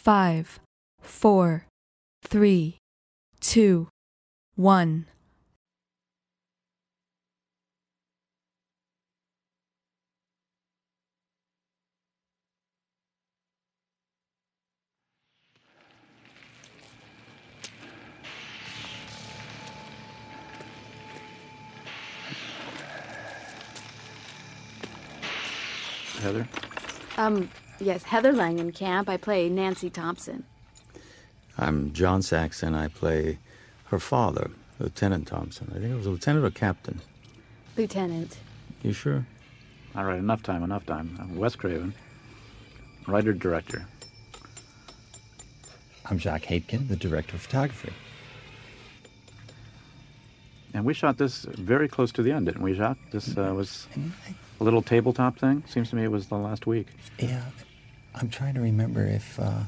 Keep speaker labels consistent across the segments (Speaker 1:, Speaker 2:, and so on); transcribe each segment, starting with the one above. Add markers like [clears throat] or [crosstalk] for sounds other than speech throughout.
Speaker 1: five, four, three, two, one.
Speaker 2: Heather?
Speaker 3: Um, yes, Heather Langenkamp. I play Nancy Thompson.
Speaker 4: I'm John Saxon. I play her father, Lieutenant Thompson. I think it was a lieutenant or captain.
Speaker 3: Lieutenant.
Speaker 4: You sure?
Speaker 2: All right, enough time, enough time. I'm Wes Craven, writer director.
Speaker 5: I'm Jacques Haitkin, the director of photography.
Speaker 2: And we shot this very close to the end, didn't we, Jacques? This uh, was a little tabletop thing. Seems to me it was the last week.
Speaker 5: Yeah, I'm trying to remember if uh,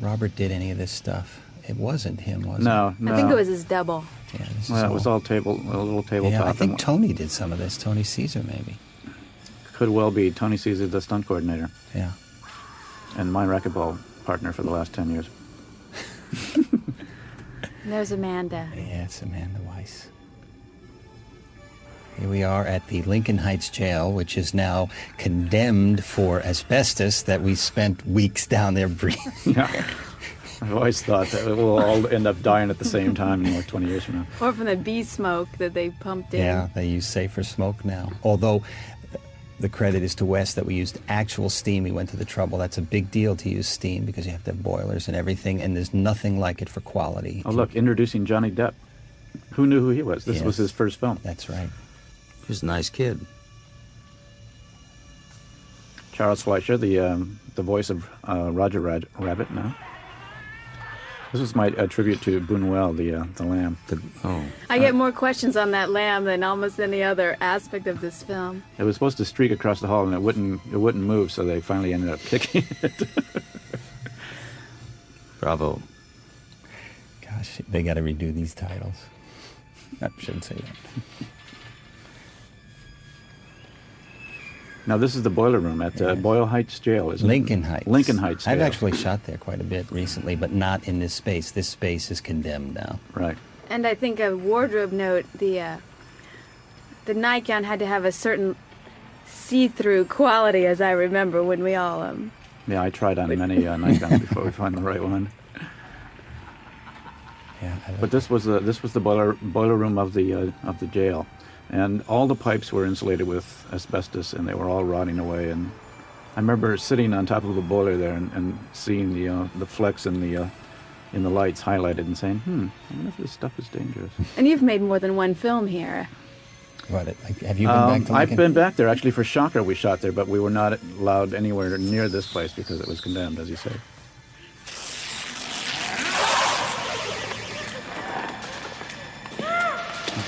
Speaker 5: Robert did any of this stuff. It wasn't him, was
Speaker 2: No,
Speaker 5: it?
Speaker 2: no.
Speaker 3: I think it was his double.
Speaker 5: Yeah, this is
Speaker 2: it was all table, a little tabletop.
Speaker 5: Yeah, I think Tony did some of this. Tony Cecere, maybe.
Speaker 2: could well be Tony Cecere, the stunt coordinator,
Speaker 5: Yeah.
Speaker 2: and my racquetball partner for the last ten years. [laughs]
Speaker 3: There's Amanda.
Speaker 5: Yeah, it's Amanda Wyss. Here we are at the Lincoln Heights Jail, which is now condemned for asbestos that we spent weeks down there breathing. [laughs]
Speaker 2: Yeah. I've always thought that we'll all end up dying at the same time in like 20 years from now.
Speaker 3: Or from the bee smoke that they pumped in.
Speaker 5: Yeah, they use safer smoke now. Although the credit is to Wes that we used actual steam. We went to the trouble. That's a big deal to use steam because you have to have boilers and everything, and there's nothing like it for quality.
Speaker 2: Oh, look, introducing Johnny Depp. Who knew who he was? This was his first film.
Speaker 5: That's right.
Speaker 4: He was a nice kid.
Speaker 2: Charles Fleischer, the um, the voice of uh, Roger Rad- Rabbit. Now, this was my uh, tribute to Buñuel, the uh, the lamb.
Speaker 4: oh,
Speaker 3: I get more questions on that lamb than almost any other aspect of this film.
Speaker 2: It was supposed to streak across the hall, and it wouldn't it wouldn't move. So they finally ended up kicking [laughs] it.
Speaker 4: bravo.
Speaker 5: Gosh, they got to redo these titles. I shouldn't say that.
Speaker 2: Now this is the boiler room at uh, Boyle Heights Jail, isn't it?
Speaker 5: Lincoln
Speaker 2: it?
Speaker 5: Heights.
Speaker 2: Lincoln Heights. Jail.
Speaker 5: I've actually shot there quite a bit recently, but not in this space. This space is condemned now.
Speaker 2: Right.
Speaker 3: And I think a wardrobe note, the uh, the nightgown had to have a certain see-through quality, as I remember when we all um.
Speaker 2: Yeah, I tried on many uh, [laughs] nightgowns before we find the right one.
Speaker 5: Yeah,
Speaker 2: But this was the this was the boiler boiler room of the uh, of the jail, and all the pipes were insulated with asbestos, and they were all rotting away. And I remember sitting on top of the boiler there and, and seeing the uh, the flecks in the uh, in the lights highlighted, and saying, "Hmm, I wonder if this stuff is dangerous."
Speaker 3: And you've made more than one film here.
Speaker 5: What? Like, have you been
Speaker 2: Um,
Speaker 5: back to
Speaker 2: I've been back there actually for Shocker. We shot there, but we were not allowed anywhere near this place because it was condemned, as you say.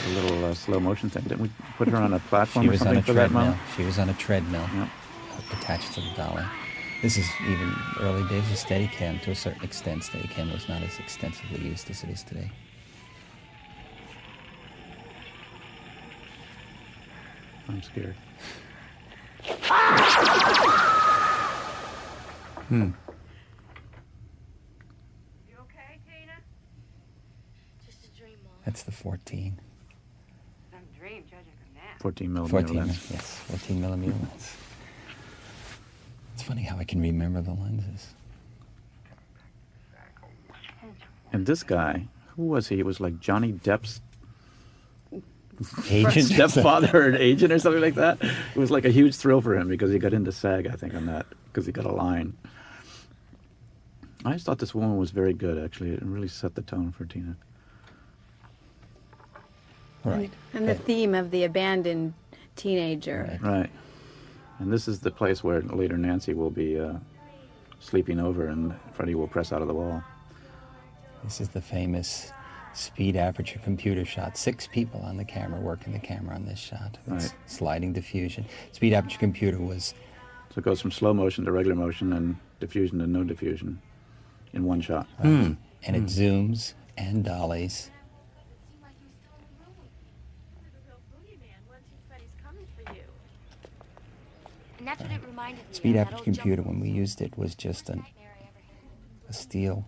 Speaker 2: A little uh, slow motion thing. Didn't we put her on a platform
Speaker 5: She
Speaker 2: or
Speaker 5: was on
Speaker 2: something
Speaker 5: a
Speaker 2: for that
Speaker 5: treadmill.
Speaker 2: moment?
Speaker 5: She was on a treadmill yep. attached to the dolly. This is even early days of Steadicam to a certain extent. Steadicam was not as extensively used as it is today.
Speaker 2: I'm scared.
Speaker 4: Hmm. You okay, Kana? Just a dream.
Speaker 5: That's the 14.
Speaker 2: 14 millimeter
Speaker 5: 14,
Speaker 2: lens.
Speaker 5: yes, 14 millimeter lens. It's funny how I can remember the lenses.
Speaker 2: And this guy, who was he? He was like Johnny Depp's
Speaker 5: Agent? [laughs]
Speaker 2: stepfather or agent or something like that. It was like a huge thrill for him because he got into SAG, I think, on that because he got a line. I just thought this woman was very good. Actually, it really set the tone for Tina.
Speaker 5: Right.
Speaker 3: And the theme of the abandoned teenager.
Speaker 2: Right. And this is the place where later Nancy will be uh, sleeping over, and Freddy will press out of the wall.
Speaker 5: This is the famous speed aperture computer shot. Six people on the camera working the camera on this shot. It's
Speaker 2: Right.
Speaker 5: sliding diffusion. Speed aperture computer was
Speaker 2: So it goes from slow motion to regular motion and diffusion to no diffusion in one shot.
Speaker 5: and it zooms and dollies.
Speaker 6: And that's what it reminded me
Speaker 5: Speed
Speaker 6: of, that
Speaker 5: aperture
Speaker 6: old
Speaker 5: computer, when we used it, was just an, a a steel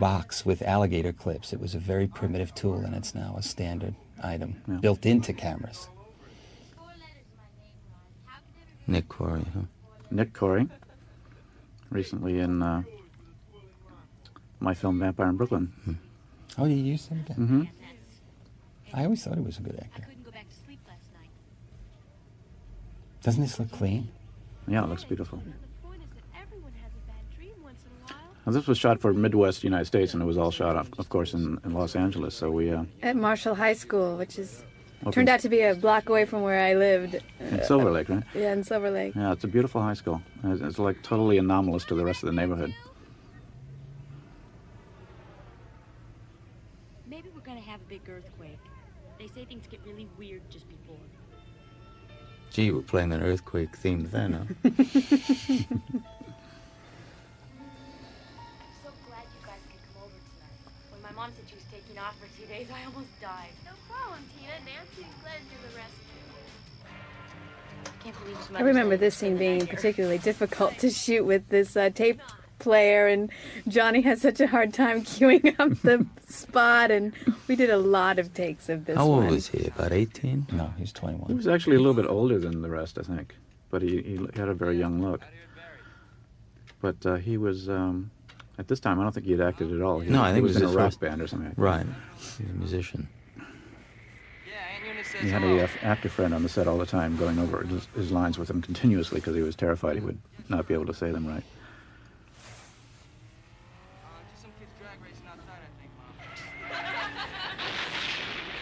Speaker 5: box with alligator clips. It was a very primitive tool, and it's now a standard item
Speaker 2: Yeah.
Speaker 5: built into cameras.
Speaker 4: Nick Corri, huh?
Speaker 2: Nick Corri, recently in uh, my film Vampire in Brooklyn.
Speaker 5: Oh, you used him again?
Speaker 2: hmm
Speaker 5: I always thought he was a good actor.
Speaker 6: couldn't go back to sleep last night.
Speaker 5: Doesn't this look clean?
Speaker 2: Yeah, it looks beautiful.
Speaker 6: The point is that everyone has a bad dream once in a while.
Speaker 2: Now, this was shot for Midwest United States, and it was all shot, of, of course, in, in Los Angeles. So we uh,
Speaker 3: At Marshall High School, which is
Speaker 2: opened
Speaker 3: turned out to be a block away from where I lived.
Speaker 2: in Silver Lake, right?
Speaker 3: Yeah, in Silver Lake.
Speaker 2: Yeah, it's a beautiful high school. It's, it's like totally anomalous to the rest of the neighborhood.
Speaker 6: Maybe we're gonna have a big earthquake. They say things get really weird just before.
Speaker 4: Gee, we're playing an earthquake theme then, huh?
Speaker 6: I'm [laughs] so glad you guys could come over tonight. When my mom said she was taking off for two days, I almost died.
Speaker 7: No problem, Tina. Nancy's glad to do the rest.
Speaker 6: I can't believe
Speaker 3: I remember this scene being particularly difficult to shoot with this uh, tape player, and Johnny has such a hard time [laughs] queuing up the spot, and we did a lot of takes of this
Speaker 4: How old
Speaker 3: one.
Speaker 4: was he? About 18?
Speaker 5: No, he's 21.
Speaker 2: He was actually a little bit older than the rest, I think, but he, he had a very young look. But uh, he was um, at this time. I don't think he had acted at all. He,
Speaker 4: No, I think he
Speaker 2: was,
Speaker 4: was
Speaker 2: in a rock
Speaker 4: first-
Speaker 2: band or something. Like.
Speaker 4: Right. He's a musician.
Speaker 2: He had a uh, actor friend on the set all the time, going over his, his lines with him continuously because he was terrified he would not be able to say them right.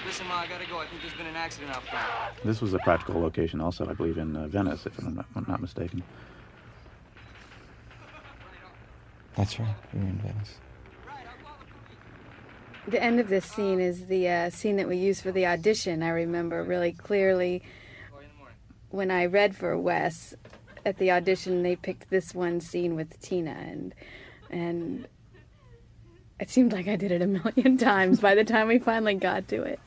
Speaker 8: Listen, Ma, I gotta go. I think there's been an accident out front.
Speaker 2: This was a practical location, also, I believe, in uh, Venice, if I'm not, I'm not mistaken.
Speaker 5: That's right. We were in Venice.
Speaker 3: The end of this scene is the uh, scene that we used for the audition. I remember really clearly when I read for Wes at the audition. They picked this one scene with Tina, and and it seemed like I did it a million [laughs] times by the time we finally got to it.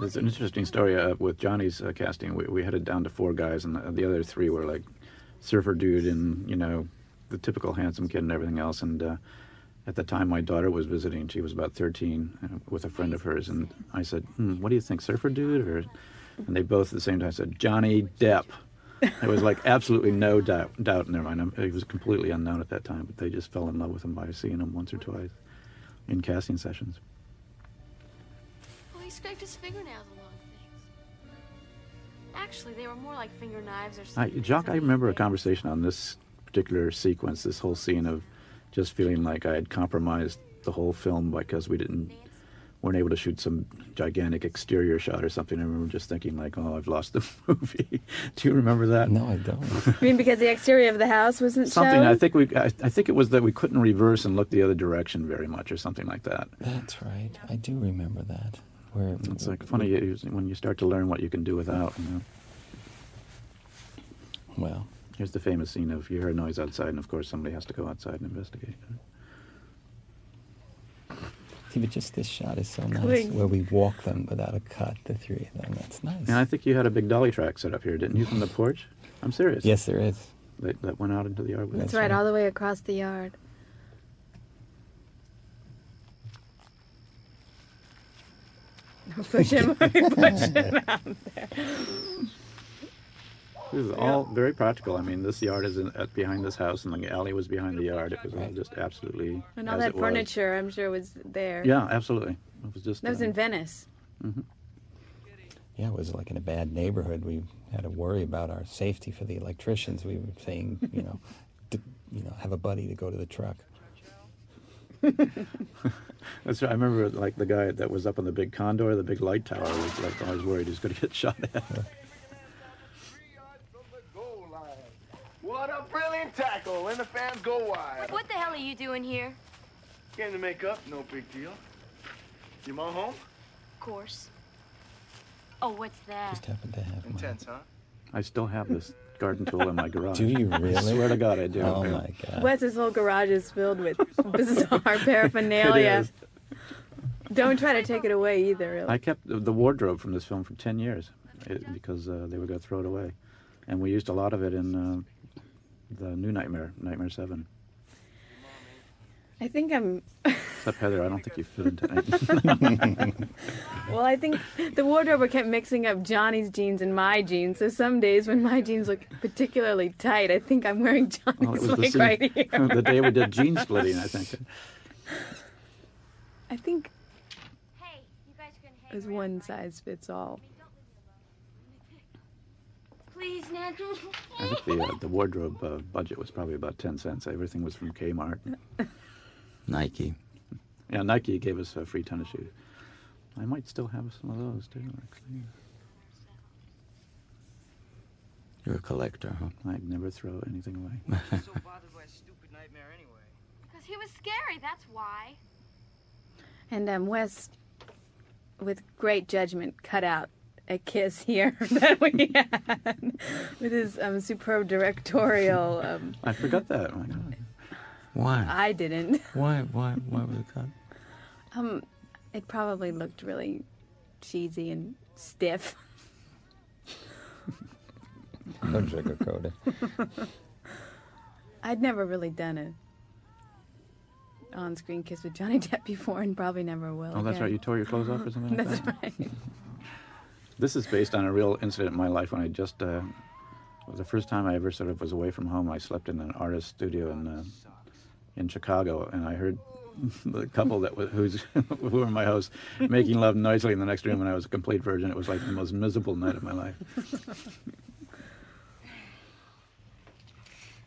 Speaker 7: See, I told
Speaker 2: There's an interesting story uh, with Johnny's uh, casting. We, we had it down to four guys, and the, the other three were like surfer dude and you know the typical handsome kid and everything else. And uh, at the time, my daughter was visiting. She was about 13 uh, with a friend of hers, and I said, hmm, "What do you think, surfer dude?" Or and they both at the same time said Johnny Depp. There was like absolutely no doubt, doubt in their mind. Um, He was completely unknown at that time, but they just fell in love with him by seeing him once or twice in casting sessions.
Speaker 7: Well, he scraped his fingernails along things. Actually, they were more like finger knives or
Speaker 2: I,
Speaker 7: something.
Speaker 2: Jacques, I remember a conversation on this particular sequence, this whole scene of just feeling like I had compromised the whole film because we didn't weren't able to shoot some gigantic exterior shot or something. I remember just thinking like, oh, I've lost the [laughs] movie. Do you remember that?
Speaker 5: No, I don't.
Speaker 3: I mean, because the exterior of the house wasn't
Speaker 2: Something
Speaker 3: shown.
Speaker 2: I think we I, I think it was that we couldn't reverse and look the other direction very much or something like that.
Speaker 5: That's right. I do remember that. Where
Speaker 2: It's like funny when you start to learn what you can do without. You know,
Speaker 5: Well,
Speaker 2: here's the famous scene of you hear a noise outside, and of course somebody has to go outside and investigate.
Speaker 5: see, but just this shot is so nice,
Speaker 3: Cling.
Speaker 5: where we walk them without a cut, the three of them. That's nice.
Speaker 2: And I think you had a big dolly track set up here, didn't you, from the porch? I'm serious.
Speaker 5: yes, there is.
Speaker 2: That, that went out into the yard with
Speaker 3: That's.
Speaker 5: That's
Speaker 3: right,
Speaker 5: right.
Speaker 3: all the way across the yard. Push him, push him out there.
Speaker 2: This is all very practical. I mean, this yard is in, at, behind this house, and the alley was behind the yard. It was all just absolutely
Speaker 3: And all
Speaker 2: as
Speaker 3: that
Speaker 2: it was.
Speaker 3: furniture, I'm sure, was there.
Speaker 2: Yeah, absolutely. It was just.
Speaker 3: That was
Speaker 2: uh,
Speaker 3: in Venice.
Speaker 5: Yeah, it was like in a bad neighborhood. We had to worry about our safety for the electricians. We were saying, you know, [laughs] to, you know, have a buddy to go to the truck. [laughs]
Speaker 2: That's right. I remember, like the guy that was up on the big condor, the big light tower, was like always worried he's going to get [laughs] shot at.
Speaker 9: Three yards from the goal line. What a brilliant tackle, and the fans go wild.
Speaker 6: What the hell are you doing here?
Speaker 9: Came to make up, no big deal. Your mom home?
Speaker 6: Of course. Oh, what's that?
Speaker 5: Just happened to have my.
Speaker 9: Intense, huh?
Speaker 2: I still have this garden tool in my [laughs] garage.
Speaker 5: Do you really?
Speaker 2: I swear to God, I do.
Speaker 5: Oh my God.
Speaker 3: Wes's whole garage is filled with [laughs] bizarre
Speaker 2: It
Speaker 3: paraphernalia.
Speaker 2: is.
Speaker 3: Don't try to take it away either. Really.
Speaker 2: I kept the the wardrobe from this film for 10 years it, because uh, they were going to throw it away. And we used a lot of it in uh, the new Nightmare, Nightmare Seven.
Speaker 3: I think I'm. [laughs]
Speaker 2: Except Heather, I don't think you fit into anything. [laughs]
Speaker 3: Well, I think the wardrobe kept mixing up Johnny's jeans and my jeans. So some days when my jeans look particularly tight, I think I'm wearing
Speaker 2: Well,
Speaker 3: Johnny's
Speaker 2: it was the,
Speaker 3: like right here. [laughs]
Speaker 2: the day we did [laughs] jean splitting, I think.
Speaker 3: I think
Speaker 6: Hey, you guys can
Speaker 3: it
Speaker 6: hang
Speaker 3: was
Speaker 6: around,
Speaker 3: one size fits all.
Speaker 6: Please, Nancy.
Speaker 2: I think the uh, the wardrobe uh, budget was probably about ten cents. Everything was from Kmart.
Speaker 4: Nike.
Speaker 2: Yeah, Nike gave us a free tennis shoes. I might still have some of those too. Actually,
Speaker 4: You're a collector, huh?
Speaker 2: I'd never throw anything away. [laughs] [laughs]
Speaker 8: so bothered by a stupid nightmare anyway.
Speaker 7: Because he was scary, that's why.
Speaker 3: And um, Wes, with great judgment, cut out a kiss here [laughs] that we had with his um, superb directorial. Um,
Speaker 2: I forgot that. Oh my God.
Speaker 4: Why?
Speaker 3: I didn't.
Speaker 4: Why? Why? Why was it cut?
Speaker 3: Um, it probably looked really cheesy and stiff. [laughs]
Speaker 5: Don't sugarcoat it.
Speaker 3: I'd never really done a on-screen kiss with Johnny [laughs] Depp before, and probably never will.
Speaker 2: Oh, that's
Speaker 3: again.
Speaker 2: right. You tore your clothes off or something like [laughs]
Speaker 3: That's
Speaker 2: that.
Speaker 3: right.
Speaker 2: This is based on a real incident in my life when I just. Uh, it was the first time I ever sort of was away from home. I slept in an artist studio in uh, in Chicago, and I heard the couple that was who's [laughs] who were in my house making love noisily in the next room, and I was a complete virgin. It was like the most miserable night of my life. [laughs]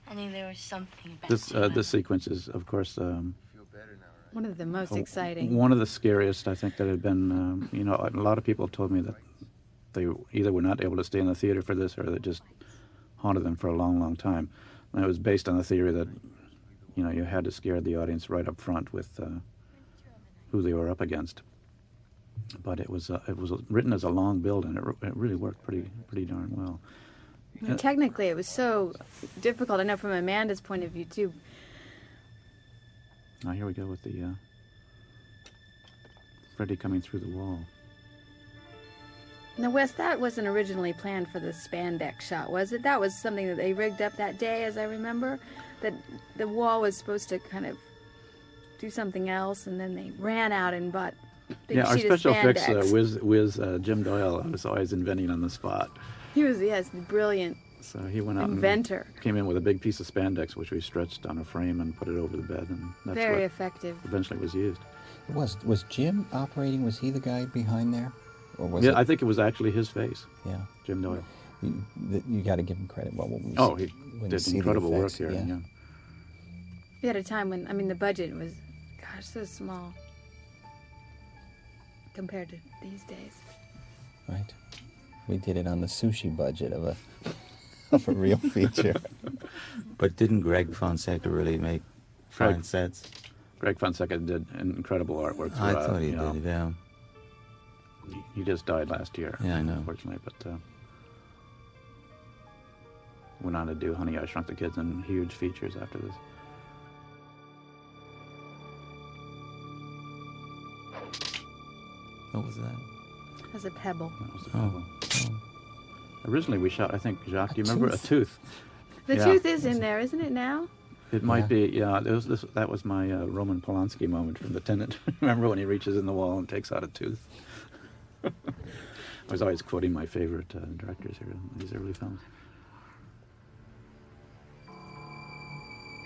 Speaker 6: I think there was something about
Speaker 2: This uh, this sequence is, of course, um,
Speaker 9: now, right?
Speaker 3: One of the most
Speaker 2: Oh,
Speaker 3: exciting.
Speaker 2: One of the scariest, I think, that had been. Um, you know, a lot of people told me that they either were not able to stay in the theater for this, or that just haunted them for a long, long time. And it was based on the theory that, you know, you had to scare the audience right up front with uh, who they were up against. But it was uh, it was written as a long build, and it, re- it really worked pretty pretty darn well.
Speaker 3: And technically, it was so difficult. I know from Amanda's point of view too.
Speaker 2: Now here we go with the uh, Freddy coming through the wall.
Speaker 3: Now, Wes, that wasn't originally planned for the spandex shot, was it? That was something that they rigged up that day, as I remember. That the wall was supposed to kind of do something else, and then they ran out and bought big
Speaker 2: yeah, our
Speaker 3: sheet of
Speaker 2: special effects
Speaker 3: spandex.
Speaker 2: uh, whiz, whiz uh, Jim Doyle I was always inventing on the spot.
Speaker 3: He was, yes, brilliant
Speaker 2: So he went out
Speaker 3: inventor.
Speaker 2: and came in with a big piece of spandex, which we stretched on a frame and put it over the bed, and that's
Speaker 3: Very
Speaker 2: what
Speaker 3: effective.
Speaker 2: eventually it was used.
Speaker 5: Was was Jim operating? Was he the guy behind there, or was
Speaker 2: yeah,
Speaker 5: it?
Speaker 2: I think it was actually his face,
Speaker 5: yeah.
Speaker 2: Jim Doyle.
Speaker 5: You, you got to give him credit. Well, when we
Speaker 2: Oh,
Speaker 5: see-
Speaker 2: he
Speaker 5: when
Speaker 2: did
Speaker 5: see the
Speaker 2: incredible work here.
Speaker 5: Yeah.
Speaker 2: Yeah.
Speaker 3: We had a time when, I mean, the budget was, gosh, so small compared to these days.
Speaker 5: Right. We did it on the sushi budget of a [laughs] of a real feature. [laughs]
Speaker 4: But didn't Greg Fonseca really make
Speaker 2: Greg-
Speaker 4: fine sets?
Speaker 2: Greg Fonseca did incredible artwork.
Speaker 4: I
Speaker 2: throughout,
Speaker 4: thought he
Speaker 2: you know.
Speaker 4: did. Yeah.
Speaker 2: He- He just died last year.
Speaker 4: Yeah, I know.
Speaker 2: Unfortunately, but uh, went on to do Honey, I Shrunk the Kids and huge features after this.
Speaker 4: What was that?
Speaker 3: As a pebble.
Speaker 2: That was the
Speaker 4: Oh.
Speaker 2: problem. Originally, we shot. I think Jacques.
Speaker 5: A
Speaker 2: do you remember
Speaker 5: tooth.
Speaker 2: a tooth?
Speaker 3: The
Speaker 2: Yeah.
Speaker 3: tooth is in there, isn't it now?
Speaker 2: It might
Speaker 5: Yeah.
Speaker 2: be. Yeah, it was this, that was my uh, Roman Polanski moment from The Tenant. [laughs] remember when he reaches in the wall and takes out a tooth? [laughs] I was always quoting my favorite uh, directors here in these early films.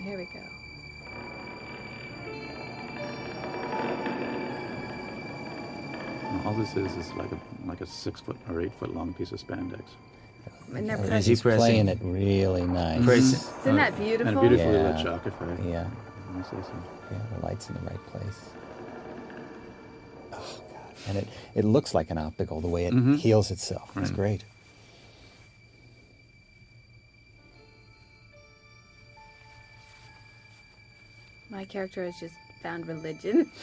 Speaker 3: Here we go.
Speaker 2: All this is is like a like a six foot or eight foot long piece of spandex.
Speaker 3: And they're pressing.
Speaker 5: he's
Speaker 4: pressing?
Speaker 5: playing it really nice.
Speaker 4: Press-
Speaker 3: Isn't that beautiful?
Speaker 2: And a beautifully
Speaker 5: Yeah.
Speaker 2: lit shock, if I,
Speaker 5: Yeah,
Speaker 2: if say so.
Speaker 5: yeah, the light's in the right place. Oh God! And it it looks like an optical the way it
Speaker 2: Mhm.
Speaker 5: heals itself. It's great.
Speaker 3: My character has just found religion. [laughs]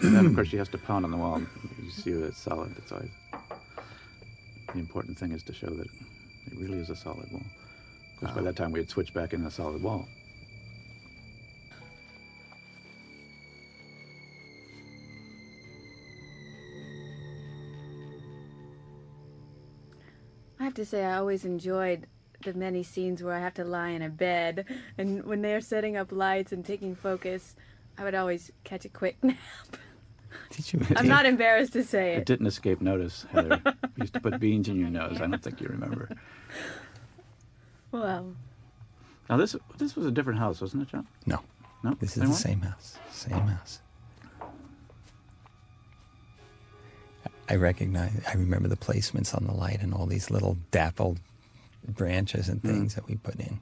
Speaker 2: And then, of course, she has to pound on the wall. You see that it's solid. It's always the important thing is to show that it really is a solid wall. Of course, by that time we had switched back in a solid wall.
Speaker 3: I have to say, I always enjoyed the many scenes where I have to lie in a bed, and when they're setting up lights and taking focus, I would always catch a quick [laughs] nap. [laughs]
Speaker 5: Did you?
Speaker 3: I'm not embarrassed to say
Speaker 2: It
Speaker 3: it.
Speaker 2: didn't escape notice, Heather. [laughs] you used to put beans in your nose. I don't think you remember.
Speaker 3: Well,
Speaker 2: Now this this was a different house, wasn't it, John?
Speaker 5: No.
Speaker 2: No,
Speaker 5: This is
Speaker 2: Same
Speaker 5: the same house. Same oh. house. I recognize. I remember the placements on the light and all these little dappled branches and hmm. things that we put in.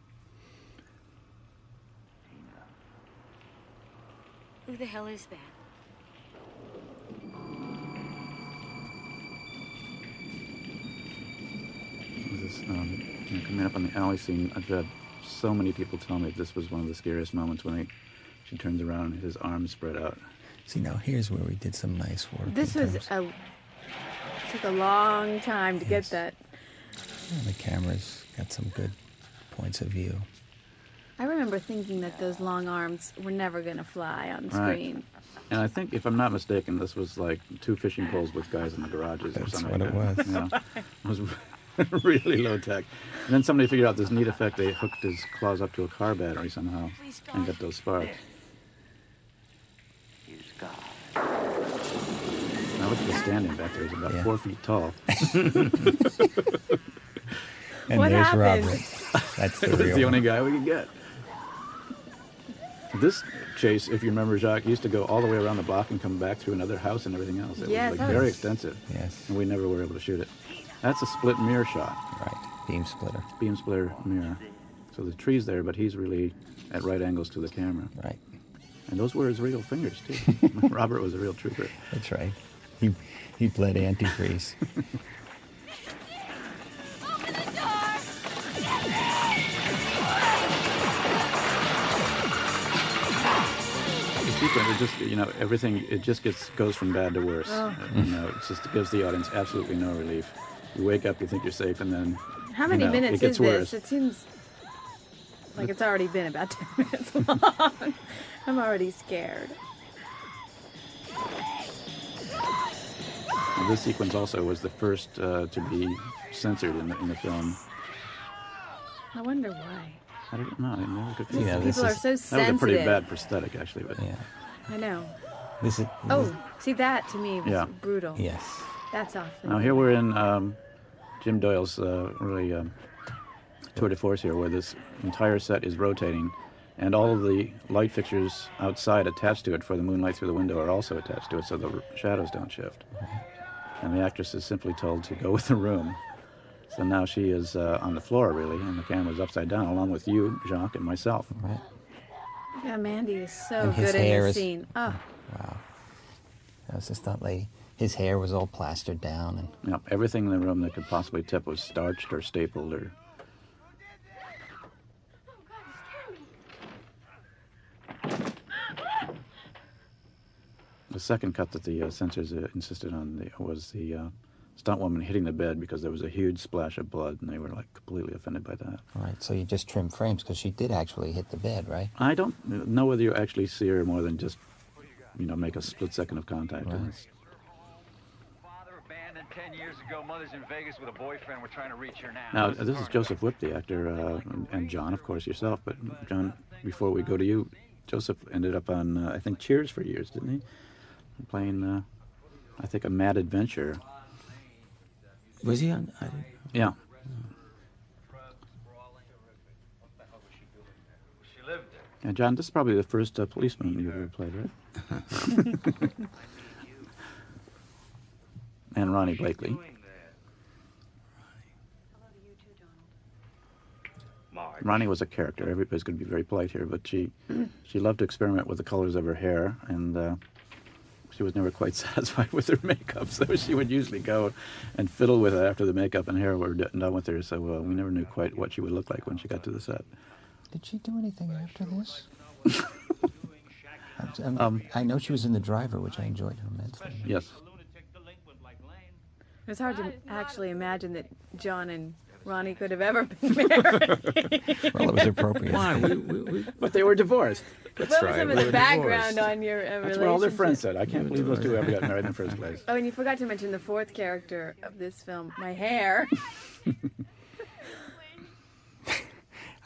Speaker 7: Who the hell is that?
Speaker 2: This, um, you know, coming up on the alley scene, I've had so many people tell me this was one of the scariest moments when he, she turns around and his arms spread out.
Speaker 5: See, now here's where we did some nice work.
Speaker 3: this was
Speaker 5: terms-
Speaker 3: a took a long time to get that.
Speaker 5: Yeah, the camera's got some good points of view.
Speaker 3: I remember thinking that those long arms were never going to fly on
Speaker 2: Right.
Speaker 3: screen.
Speaker 2: And I think, if I'm not mistaken, this was like two fishing poles with guys in the garages or something.
Speaker 5: That's what
Speaker 2: like
Speaker 5: it
Speaker 2: that. Yeah. [laughs] It was [laughs] really low tech. And then somebody figured out this neat effect. They hooked his claws up to a car battery somehow and got those sparks. Now look at the standing back there. He's about
Speaker 5: Yeah.
Speaker 2: four feet tall. [laughs] [laughs]
Speaker 5: And
Speaker 3: What
Speaker 5: there's
Speaker 3: happened?
Speaker 5: Robert. That's the real
Speaker 2: the only guy we could get. This chase, if you remember, Jacques, used to go all the way around the block and come back through another house and everything else. It
Speaker 3: Yes,
Speaker 2: was like very
Speaker 3: was-
Speaker 2: extensive.
Speaker 5: Yes.
Speaker 2: And we never were able to shoot it. That's a split mirror shot,
Speaker 5: Right. Beam splitter.
Speaker 2: beam splitter mirror. So the tree's there, but he's really at right angles to the camera.
Speaker 5: Right.
Speaker 2: And those were his real fingers too. [laughs] Robert was a real trooper.
Speaker 5: That's right. He he bled antifreeze. [laughs]
Speaker 2: The sequence, it just you know everything. It just gets goes from bad to worse.
Speaker 3: Oh.
Speaker 2: You know, it just gives the audience absolutely no relief. You wake up, you think you're safe, and then
Speaker 3: How many
Speaker 2: you know,
Speaker 3: minutes
Speaker 2: it gets
Speaker 3: is
Speaker 2: worse.
Speaker 3: this? It seems like it's already been about [laughs] 10 minutes long. I'm already scared.
Speaker 2: And This sequence also was the first uh, to be censored in the, in the film.
Speaker 3: I wonder why.
Speaker 2: I don't know. I never could
Speaker 5: Yeah,
Speaker 2: it out.
Speaker 5: this
Speaker 3: People are
Speaker 5: is-
Speaker 3: so
Speaker 2: That was a pretty bad prosthetic, actually. But
Speaker 5: Yeah.
Speaker 3: I know.
Speaker 5: This is.
Speaker 3: Oh, see that to me was
Speaker 2: Yeah.
Speaker 3: brutal.
Speaker 5: Yes.
Speaker 3: That's awful.
Speaker 2: now here we're in um, Jim Doyle's uh, really um, tour de force here, where this entire set is rotating, and all of the light fixtures outside attached to it for the moonlight through the window are also attached to it, so the r- shadows don't shift. And the actress is simply told to go [laughs] with the room. So now she is uh, on the floor, really, and the camera's upside down, along with you, Jacques, and myself.
Speaker 5: Right.
Speaker 3: Yeah, Mandy is so
Speaker 5: And
Speaker 3: good in
Speaker 5: hair
Speaker 3: this
Speaker 5: is-
Speaker 3: scene. Oh,
Speaker 5: Wow. That was the stunt lady. His hair was all plastered down, and
Speaker 2: Yep, everything in the room that could possibly tip was starched or stapled or. The second cut that the uh, censors uh, insisted on the, was the uh, stunt woman hitting the bed because there was a huge splash of blood, and they were like completely offended by that.
Speaker 5: right. So you just trim frames because she did actually hit the bed, right?
Speaker 2: I don't know whether you actually see her more than just, you know, make a split second of contact.
Speaker 5: Right.
Speaker 2: It's-
Speaker 8: Father abandoned 10 years ago. Mother's in Vegas with a boyfriend. We're trying to reach her now.
Speaker 2: Now, this is Joseph Whipp, the actor, uh, and- and John, of course, yourself. But John, before we go to you, Joseph ended up on, uh, I think, Cheers for years, didn't he? Playing, uh, I think, a Mad Adventure.
Speaker 4: Was he on? I didn't,
Speaker 2: Yeah.
Speaker 8: She lived there.
Speaker 2: And John, this is probably the first uh, policeman you've ever played, right? [laughs] [laughs] and Ronee Blakley. Ronee was a character. Everybody's going to be very polite here, but she [clears throat] she loved to experiment with the colors of her hair, and uh, she was never quite [laughs] satisfied with her makeup. So she would usually go and fiddle with it after the makeup and hair were done with her. So uh, we never knew quite what she would look like when she got to the set.
Speaker 5: Did she do anything after this? [laughs] I'm- I'm-
Speaker 2: Um,
Speaker 5: I know she was in The Driver, which I enjoyed immensely.
Speaker 2: Yes.
Speaker 3: It's hard to actually imagine that John and Ronee could have ever been married. [laughs]
Speaker 5: Well, it was appropriate.
Speaker 4: why? We, we, we, [laughs]
Speaker 2: But they were divorced.
Speaker 3: That's what was some of the background
Speaker 4: divorced.
Speaker 3: on your uh,
Speaker 2: That's
Speaker 3: relationship?
Speaker 2: what all their friends said. I can't believe those two ever got married in the first [laughs] place.
Speaker 3: Oh, and you forgot to mention the fourth character of this film, my hair.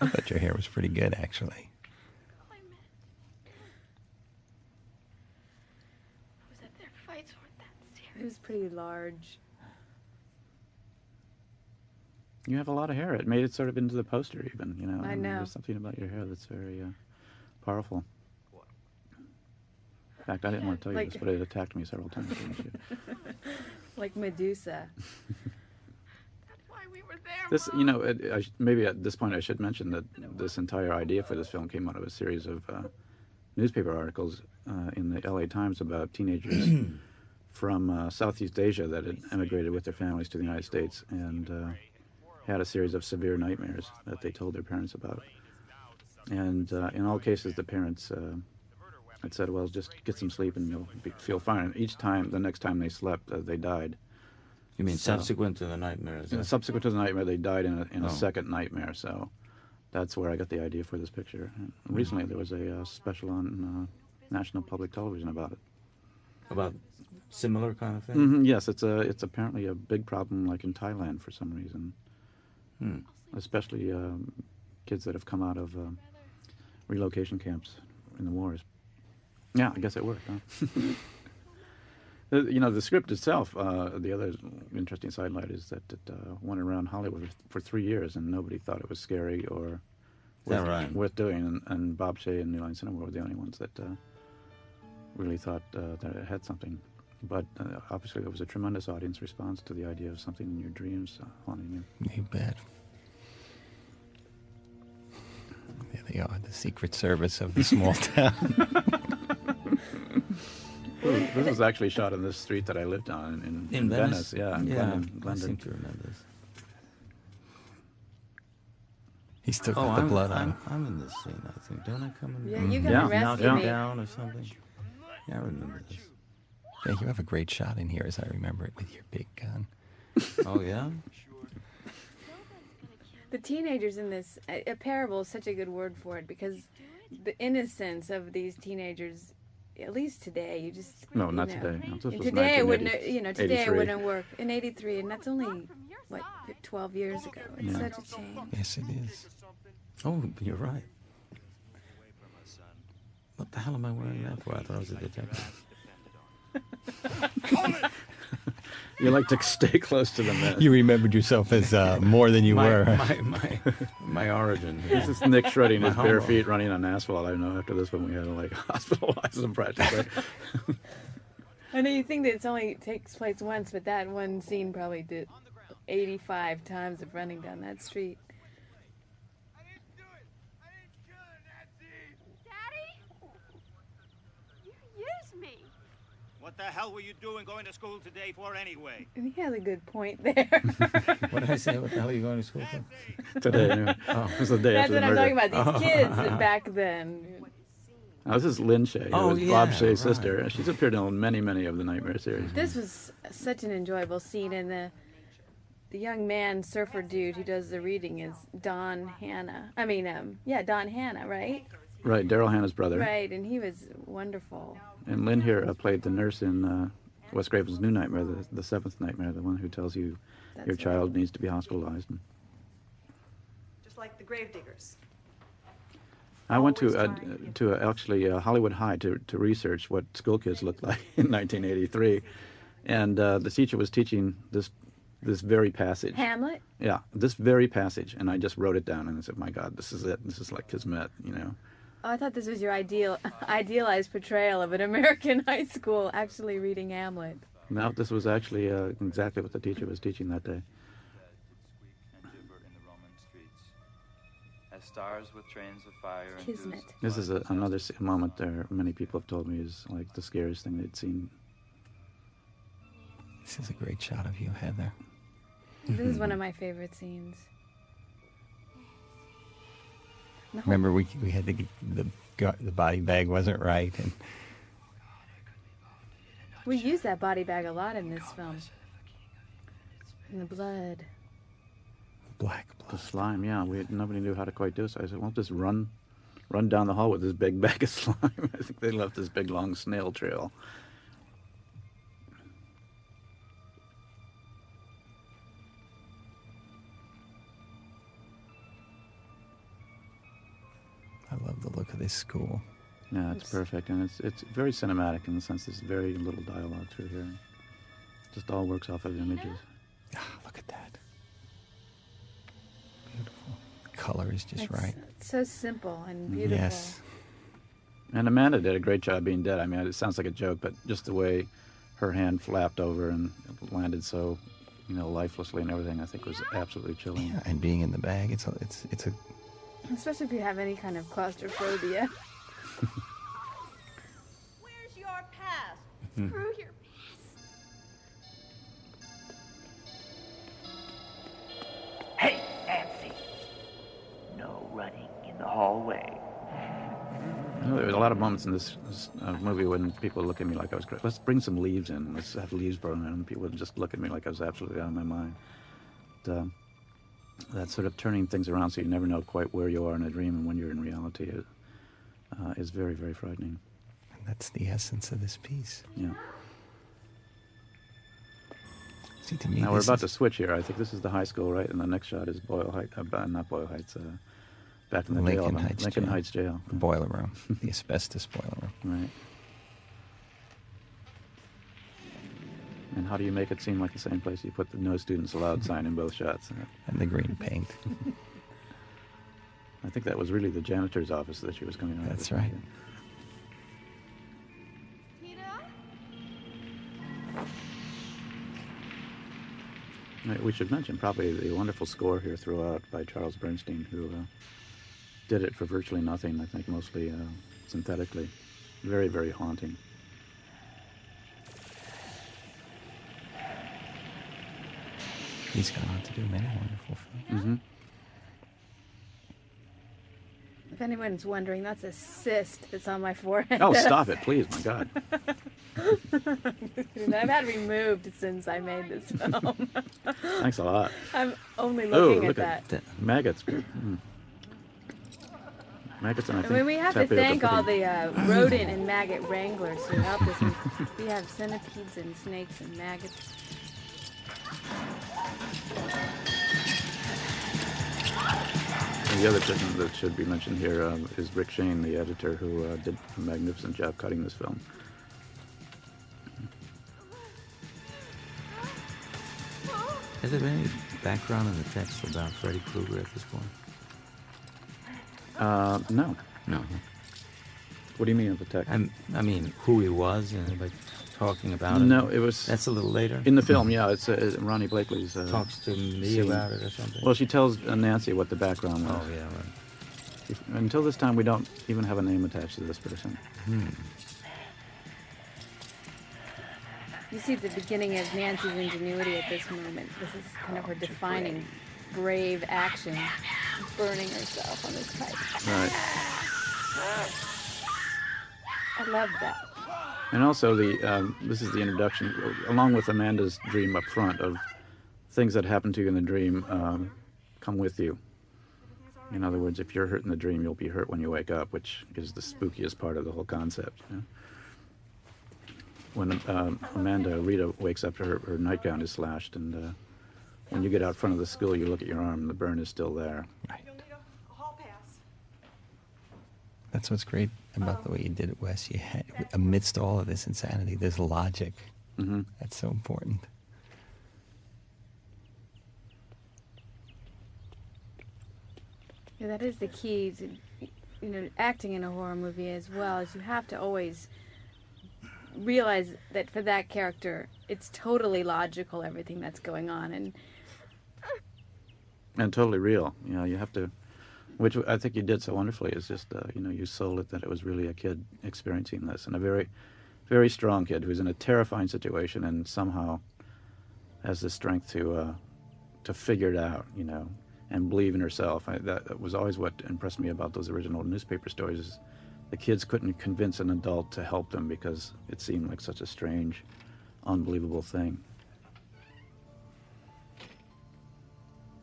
Speaker 5: I thought your hair was pretty good, actually.
Speaker 7: Was that their fights weren't that serious?
Speaker 3: It was pretty large.
Speaker 2: You have a lot of hair. It made it sort of into the poster, even. You know,
Speaker 3: I
Speaker 2: mean,
Speaker 3: know.
Speaker 2: There's something about your hair that's very uh, powerful. In fact, I didn't want to tell you
Speaker 3: Like-
Speaker 2: this, but it attacked me several times. didn't you? [laughs]
Speaker 3: Like Medusa. [laughs]
Speaker 7: That's why we were there.
Speaker 2: This,
Speaker 7: Mom.
Speaker 2: you know, it, I, maybe at this point I should mention that this entire idea for this film came out of a series of uh, newspaper articles uh, in the LA Times about teenagers [clears throat] from uh, Southeast Asia that had emigrated with their families to the United States and uh, had a series of severe nightmares that they told their parents about. And uh, in all cases, the parents uh, had said, "Well, just get some sleep and you'll be, feel fine." And each time, the next time they slept, uh, they died.
Speaker 4: You mean
Speaker 2: So-
Speaker 4: subsequent to the nightmares?
Speaker 2: And subsequent to the nightmare, they died in a, in a
Speaker 4: Oh.
Speaker 2: second nightmare. So that's where I got the idea for this picture. And recently, there was a uh, special on uh, national public television about it.
Speaker 4: About similar kind of thing?
Speaker 2: hmm yes, it's a it's apparently a big problem, like in Thailand, for some reason.
Speaker 4: Hmm.
Speaker 2: Especially um, kids that have come out of um, relocation camps in the wars. Yeah, I guess it worked. Huh? [laughs] You know, the script itself. Uh, the other interesting sidelight is that it uh, went around Hollywood for three years, and nobody thought it was scary or worth,
Speaker 4: right?
Speaker 2: worth doing. And, and Bob Shaye and New Line Cinema were the only ones that uh, really thought uh, that it had something. But uh, obviously, there was a tremendous audience response to the idea of something in your dreams uh, haunting you.
Speaker 5: You bet. There they are, the Secret Service of the small [laughs] town.
Speaker 2: This was actually shot on this street that I lived on in, in,
Speaker 4: In Venice?
Speaker 2: Yeah, in
Speaker 4: yeah,
Speaker 2: Glendon.
Speaker 4: I seem to remember this.
Speaker 5: He still
Speaker 4: Oh,
Speaker 5: got the
Speaker 4: I'm,
Speaker 5: blood
Speaker 4: I'm,
Speaker 5: on.
Speaker 4: I'm in this scene, I think. Don't I come in?
Speaker 3: Yeah, you
Speaker 2: Yeah.
Speaker 3: gotta
Speaker 4: Knock
Speaker 3: rescue
Speaker 4: him
Speaker 3: me.
Speaker 4: down or something? Yeah, I remember this.
Speaker 5: Yeah, you have a great shot in here, as I remember it, with your big gun.
Speaker 4: Oh, yeah?
Speaker 3: The teenagers in this, a, a parable is such a good word for it because the innocence of these teenagers, at least today, you just
Speaker 2: No,
Speaker 3: you
Speaker 2: not
Speaker 3: know,
Speaker 2: today. No, this was
Speaker 3: today it wouldn't, you know, today it wouldn't work in '83, and that's only what 12 years ago. It's
Speaker 2: Yeah.
Speaker 3: such a change.
Speaker 5: Yes, it is.
Speaker 4: Oh, you're right. What the hell am I wearing that for? I thought I was a detective.
Speaker 2: You like to stay close to the men.
Speaker 5: You remembered yourself as uh, more than you
Speaker 4: my,
Speaker 5: were.
Speaker 4: My, my, my origin. [laughs]
Speaker 2: This is Nick shredding his bare feet running on asphalt. I know after this one we had to like [laughs] hospitalize him practically. [laughs]
Speaker 3: I know you think that it's only takes place once, but that one scene probably did 85 times of running down that street.
Speaker 7: Daddy? You used me.
Speaker 10: What the hell were you doing going to school today for anyway? [laughs]
Speaker 3: He has a good point there. [laughs]
Speaker 4: What did I say? What the hell are you going to school for?
Speaker 2: Today, anyway.
Speaker 4: Oh.
Speaker 2: It was the day
Speaker 3: That's
Speaker 2: after
Speaker 3: what
Speaker 2: the
Speaker 3: I'm
Speaker 2: murder.
Speaker 3: talking about. These kids [laughs] back then.
Speaker 2: Now, this is Lin Shaye,
Speaker 4: Oh,
Speaker 2: was Bob Shaye's
Speaker 4: right.
Speaker 2: sister. She's appeared in many, many of the Nightmare series.
Speaker 3: This was such an enjoyable scene, and the the young man surfer dude who does the reading is Don Hannah. I mean, um, yeah, Don Hannah, right?
Speaker 2: Right, Daryl Hannah's brother.
Speaker 3: Right, and he was wonderful.
Speaker 2: And Lin here uh, played the nurse in uh, Wes Craven's New Nightmare, the, the seventh nightmare, the one who tells you
Speaker 3: That's
Speaker 2: your
Speaker 3: right.
Speaker 2: child needs to be hospitalized.
Speaker 11: Just like the Gravediggers.
Speaker 2: I went to uh,
Speaker 11: to
Speaker 2: to uh, actually uh, Hollywood High to, to research what school kids looked like [laughs] in 1983, and uh, the teacher was teaching this this very passage.
Speaker 3: Hamlet.
Speaker 2: Yeah, this very passage, and I just wrote it down, and I said, "My God, this is it. This is like Kismet," you know.
Speaker 3: Oh, I thought this was your ideal, [laughs] idealized portrayal of an American [laughs] high school actually reading Hamlet.
Speaker 2: No, this was actually uh, exactly what the teacher was teaching that day.
Speaker 12: Stars with trains of fire and
Speaker 3: Kismet.
Speaker 2: This is a, another moment there. Many people have told me is like the scariest thing they'd seen.
Speaker 5: This is a great shot of you, Heather.
Speaker 3: This is one of my favorite scenes. The whole-
Speaker 5: Remember, we we had to get the the body bag wasn't right, and
Speaker 3: We use that body bag a lot in this film. And the blood.
Speaker 5: black
Speaker 2: The slime, yeah, we nobody knew how to quite do it. So I said, "Well, just run, run down the hall with this big bag of [laughs] slime." [laughs] I think they left this big long snail trail.
Speaker 5: Look at this score.
Speaker 2: Yeah, it's perfect, and it's it's very cinematic in the sense there's very little dialogue through here. Just all works off of images.
Speaker 5: Ah, look at that. Beautiful. Color is just
Speaker 3: It's
Speaker 5: right.
Speaker 3: so simple and beautiful.
Speaker 5: Yes.
Speaker 2: And Amanda did a great job being dead. I mean, it sounds like a joke, but just the way her hand flapped over and landed so, you know, lifelessly and everything, I think was absolutely chilling.
Speaker 5: Yeah, and being in the bag, it's a, it's it's a
Speaker 3: Especially if you have any kind of claustrophobia.
Speaker 13: Where's your pass?
Speaker 5: Hmm.
Speaker 13: Screw your
Speaker 14: Hey, Nancy. No running in the hallway.
Speaker 2: You know, there was a lot of moments in this, this uh, movie when people look at me like I was crazy. Let's bring some leaves in. Let's have leaves burn in. And people would just look at me like I was absolutely out of my mind. But, um, that sort of turning things around so you never know quite where you are in a dream and when you're in reality is, uh, is very, very frightening.
Speaker 5: And that's the essence of this piece.
Speaker 2: Yeah.
Speaker 5: See, to me,
Speaker 2: Now we're about
Speaker 5: is-
Speaker 2: to switch here. I think this is the high school, right? And the next shot is Boyle Heights. Uh, not Boyle Heights. Uh, back in the
Speaker 5: Lincoln
Speaker 2: jail.
Speaker 5: Heights
Speaker 2: Lincoln
Speaker 5: Jail.
Speaker 2: Heights Jail.
Speaker 5: The boiler room, the asbestos boiler room. [laughs]
Speaker 2: Right. And how do you make it seem like the same place? You put the no students allowed sign in both shots.
Speaker 5: And the green paint. [laughs]
Speaker 2: I think that was really the janitor's office that she was coming out of.
Speaker 5: That's right.
Speaker 2: Right, We should mention probably the wonderful score here throughout by Charles Bernstein, who uh, did it for virtually nothing. I think mostly uh, synthetically. Very, very haunting.
Speaker 5: He's gone on to do many wonderful films.
Speaker 2: hmm
Speaker 3: If anyone's wondering, that's a cyst that's on my forehead.
Speaker 2: Oh, stop [laughs] it, please! My God.
Speaker 3: I've had removed since I made this film. [laughs]
Speaker 2: Thanks a lot.
Speaker 3: I'm only
Speaker 2: Oh,
Speaker 3: looking
Speaker 2: look
Speaker 3: at that.
Speaker 2: maggots. Mm. Maggots and I
Speaker 3: I
Speaker 2: think
Speaker 3: mean, we have to thank all the uh, rodent and maggot wranglers who help us. We- we have centipedes and snakes and maggots.
Speaker 2: And the other person that should be mentioned here um, is Rick Shaine, the editor, who uh, did a magnificent job cutting this film.
Speaker 4: Has there been any background in the text about Freddy Krueger at this point?
Speaker 2: Uh, no.
Speaker 4: No.
Speaker 2: What do you mean of the text?
Speaker 4: I'm, I mean, who he was and talking about it?
Speaker 2: No, it was.
Speaker 4: That's a little later.
Speaker 2: In the film, yeah, it's uh, Ronee Blakley's. Uh,
Speaker 4: Talks to me
Speaker 2: scene.
Speaker 4: about it or something?
Speaker 2: Well, she tells uh, Nancy what the background was.
Speaker 4: Oh, yeah, right.
Speaker 2: If- until this time, we don't even have a name attached to this person.
Speaker 4: Hmm.
Speaker 3: You see the beginning of Nancy's ingenuity at this moment. This is kind of her defining brave action, burning herself on this pipe.
Speaker 2: Right.
Speaker 3: I love that.
Speaker 2: And also, the um, this is the introduction, along with Amanda's dream up front of things that happen to you in the dream um, come with you. In other words, if you're hurt in the dream, you'll be hurt when you wake up, which is the spookiest part of the whole concept. you know? When um, Amanda Rita wakes up, her, her nightgown is slashed, and uh, when you get out front of the school, you look at your arm, the burn is still there.
Speaker 5: That's what's great about the way you did it, Wes. You had, amidst all of this insanity, there's logic.
Speaker 2: Mm-hmm.
Speaker 5: That's so important.
Speaker 3: Yeah, that is the key to, you know, acting in a horror movie as well. Is you have to always realize that for that character, it's totally logical everything that's going on, and
Speaker 2: and totally real. You know, you have to, which I think you did so wonderfully. Is just uh, you know you sold it that it was really a kid experiencing this, and a very, very strong kid who's in a terrifying situation and somehow has the strength to uh, to figure it out. You know, and believe in herself. I, that, that was always what impressed me about those original newspaper stories. Is the kids couldn't convince an adult to help them because it seemed like such a strange, unbelievable thing.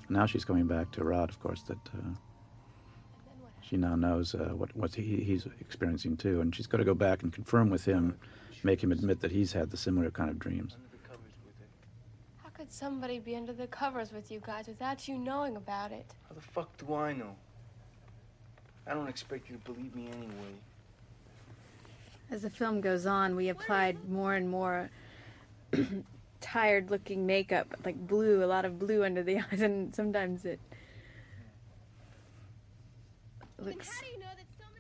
Speaker 2: Now she's coming back to Rod, of course, that uh, she now knows uh, what, what he, he's experiencing too. And she's got to go back and confirm with him, make him admit that he's had the similar kind of dreams.
Speaker 7: How could somebody be under the covers with you guys without you knowing about it?
Speaker 15: How the fuck do I know? I don't expect you to believe me anyway.
Speaker 3: As the film goes on, we applied more and more [clears throat] tired looking makeup, like blue, a lot of blue under the [laughs] eyes, and sometimes it looks.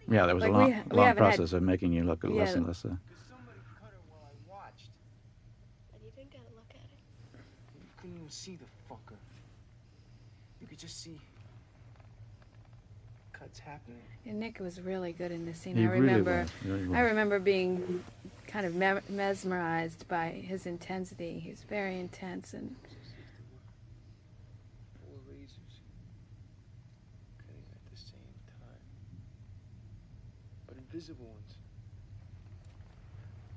Speaker 2: Yeah, there was
Speaker 3: Like,
Speaker 2: a long,
Speaker 3: ha- we
Speaker 2: long
Speaker 3: haven't had-
Speaker 2: process of making you look less and less. Uh,
Speaker 7: And you didn't get a look at it.
Speaker 15: You couldn't even see the fucker. You could just see cuts happening.
Speaker 3: And Nick was really good in this scene.
Speaker 2: He
Speaker 3: I
Speaker 2: really
Speaker 3: remember,
Speaker 2: was,
Speaker 3: I remember being kind of me- mesmerized by his intensity. He was very intense, and
Speaker 15: Four razors. Cutting at the same time. But invisible ones.